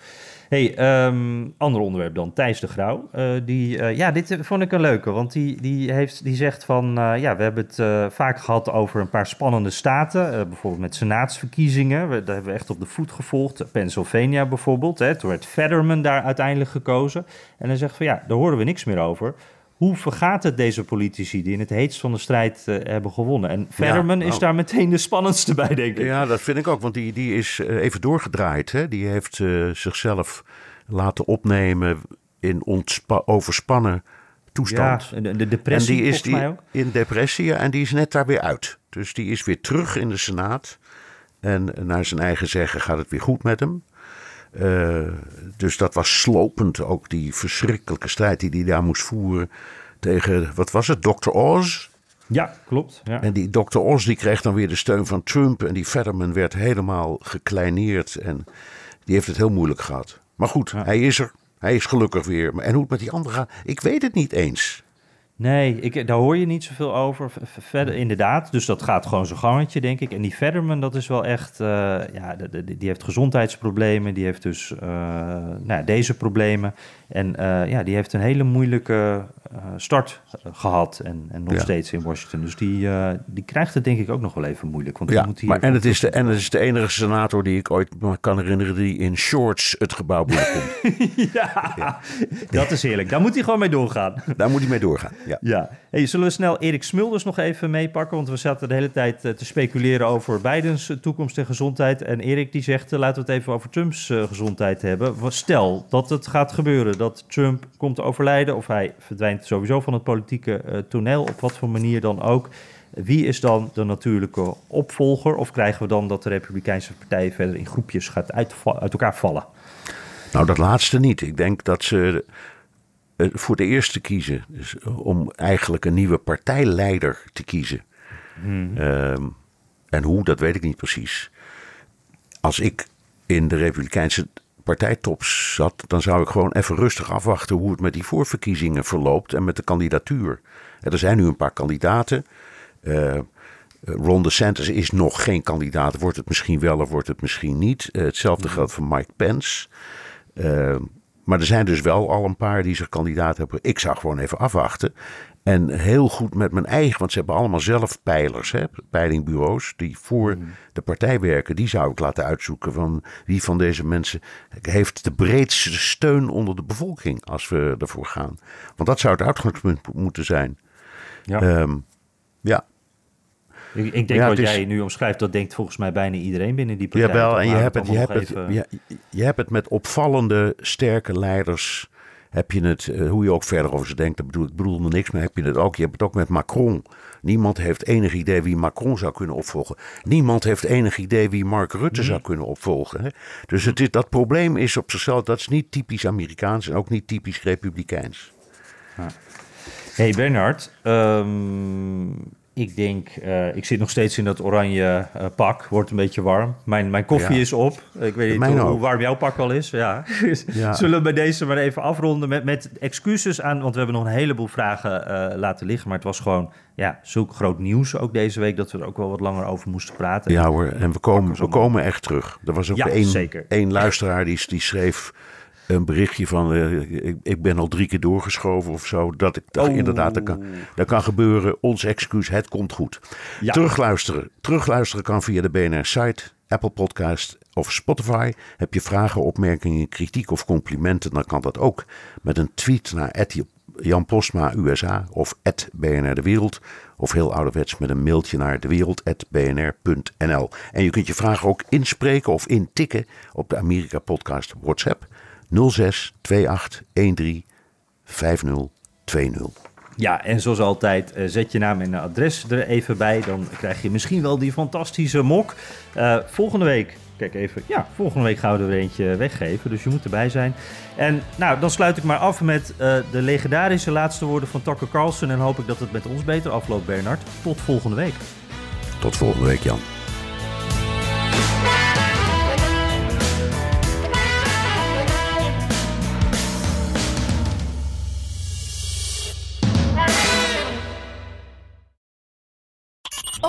Hey, ehm, ander onderwerp dan. Thijs de Grauw. Eh, die, eh, ja, dit vond ik een leuke. Want die, die, heeft, die zegt van... eh, ja, we hebben het eh, vaak gehad over een paar spannende staten. eh, bijvoorbeeld met senaatsverkiezingen. Daar hebben we echt op de voet gevolgd. Pennsylvania bijvoorbeeld. Hè. Toen werd Fetterman daar uiteindelijk gekozen. En hij zegt van ja, daar horen we niks meer over. Hoe vergaat het deze politici die in het heetst van de strijd eh, hebben gewonnen? En Fetterman is nou- daar meteen de spannendste bij, denk ik. Ja, dat vind ik ook, want die, die is eh, even doorgedraaid. Hè? Die heeft eh, zichzelf laten opnemen in overspannen toestand. Ja, de, de depressie en die is volgens mij die ook. in depressie ja, en die is net daar weer uit. Dus die is weer terug in de Senaat. En naar zijn eigen zeggen gaat het weer goed met hem. Eh, dus dat was slopend ook die verschrikkelijke strijd die hij daar moest voeren tegen, wat was het, Dr. Oz? Ja, klopt. Ja. En die Dr. Oz die kreeg dan weer de steun van Trump. En die Fetterman werd helemaal gekleineerd. En die heeft het heel moeilijk gehad. Maar goed, hij is er. Hij is gelukkig weer. En hoe het met die anderen gaat, ik weet het niet eens. Nee, ik, daar hoor je niet zoveel over. Verder, inderdaad, dus dat gaat gewoon zijn gangetje, denk ik. En die Fetterman, dat is wel echt... eh, ja, die heeft gezondheidsproblemen. Die heeft dus eh, nou, deze problemen. En eh, ja, die heeft een hele moeilijke eh, start eh, gehad. En, en nog Ja. steeds in Washington. Dus die, eh, die krijgt het denk ik ook nog wel even moeilijk. Want Ja, moet hier maar en het, is de, en het is de enige senator die ik ooit kan herinneren die in shorts het gebouw binnenkomt. ja, dat is heerlijk. Daar moet hij gewoon mee doorgaan. Daar moet hij mee doorgaan. Ja. Ja. Hey, zullen we snel Erik Smulders nog even meepakken? Want we zaten de hele tijd te speculeren over Bidens toekomst en gezondheid. En Erik die zegt, laten we het even over Trumps gezondheid hebben. Stel dat het gaat gebeuren, dat Trump komt te overlijden... of hij verdwijnt sowieso van het politieke eh, toneel, op wat voor manier dan ook... Wie is dan de natuurlijke opvolger? Of krijgen we dan dat de Republikeinse partij verder in groepjes gaat uit elkaar vallen? Nou, dat laatste niet. Ik denk dat ze eh, voor de eerste kiezen. Dus om eigenlijk een nieuwe partijleider te kiezen. Ehm, en hoe, dat weet ik niet precies. Als ik in de Republikeinse partijtop zat, dan zou ik gewoon even rustig afwachten hoe het met die voorverkiezingen verloopt en met de kandidatuur. En er zijn nu een paar kandidaten. Eh, Ron DeSantis is nog geen kandidaat. Wordt het misschien wel of wordt het misschien niet. Eh, hetzelfde geldt voor Mike Pence. Eh, maar er zijn dus wel al een paar die zich kandidaat hebben. Ik zou gewoon even afwachten. En heel goed met mijn eigen, want ze hebben allemaal zelf peilers, hè, peilingbureaus, die voor de partij werken. Die zou ik laten uitzoeken van wie van deze mensen heeft de breedste steun onder de bevolking als we ervoor gaan. Want dat zou het uitgangspunt moeten zijn. Ja. Ehm, ja, Ik, ik denk Ja, wat is- jij nu omschrijft, dat denkt volgens mij bijna iedereen binnen die partij. Jawel, en je hebt, het, je, hebt het, even- je, je hebt het met opvallende, sterke leiders. Heb je het, eh, hoe je ook verder over ze denkt, dat bedoel, ik bedoel er niks, maar heb je het ook. Je hebt het ook met Macron. Niemand heeft enig idee wie Macron zou kunnen opvolgen. Niemand heeft enig idee wie Mark Rutte zou kunnen opvolgen. Hè? Dus het is, dat probleem is op zichzelf, dat is niet typisch Amerikaans en ook niet typisch Republikeins. Hey Bernard, ehm, ik denk, uh, ik zit nog steeds in dat oranje uh, pak. Wordt een beetje warm. Mijn, mijn koffie ja. is op. Ik weet niet hoe, hoe, warm jouw pak al is. Ja. ja. Zullen we bij deze maar even afronden met, met excuses aan... want we hebben nog een heleboel vragen uh, laten liggen. Maar het was gewoon ja, zulk groot nieuws ook deze week... dat we er ook wel wat langer over moesten praten. Ja hoor, en we komen, we komen echt terug. Er was ook één, één luisteraar die, die schreef een berichtje van uh, ik, ik, ben al drie keer doorgeschoven of zo. Dat ik oh. inderdaad, dat kan, dat kan gebeuren. Ons excuus, het komt goed. Ja. Terugluisteren. Terugluisteren kan via de BNR-site, Apple Podcast of Spotify. Heb je vragen, opmerkingen, kritiek of complimenten, dan kan dat ook met een tweet naar Jan Postma USA of BNR De Wereld. Of heel ouderwets met een mailtje naar dewereld.bnr.nl. En je kunt je vragen ook inspreken of intikken op de Amerika Podcast WhatsApp 06 28 13 5020. Ja, en zoals altijd, uh, zet je naam en adres er even bij. Dan krijg je misschien wel die fantastische mok. Uh, volgende week, kijk even, ja, volgende week gaan we er weer eentje weggeven. Dus je moet erbij zijn. En nou, dan sluit ik maar af met uh, de legendarische laatste woorden van Tucker Carlson. En hoop ik dat het met ons beter afloopt, Bernard. Tot volgende week. Tot volgende week, Jan.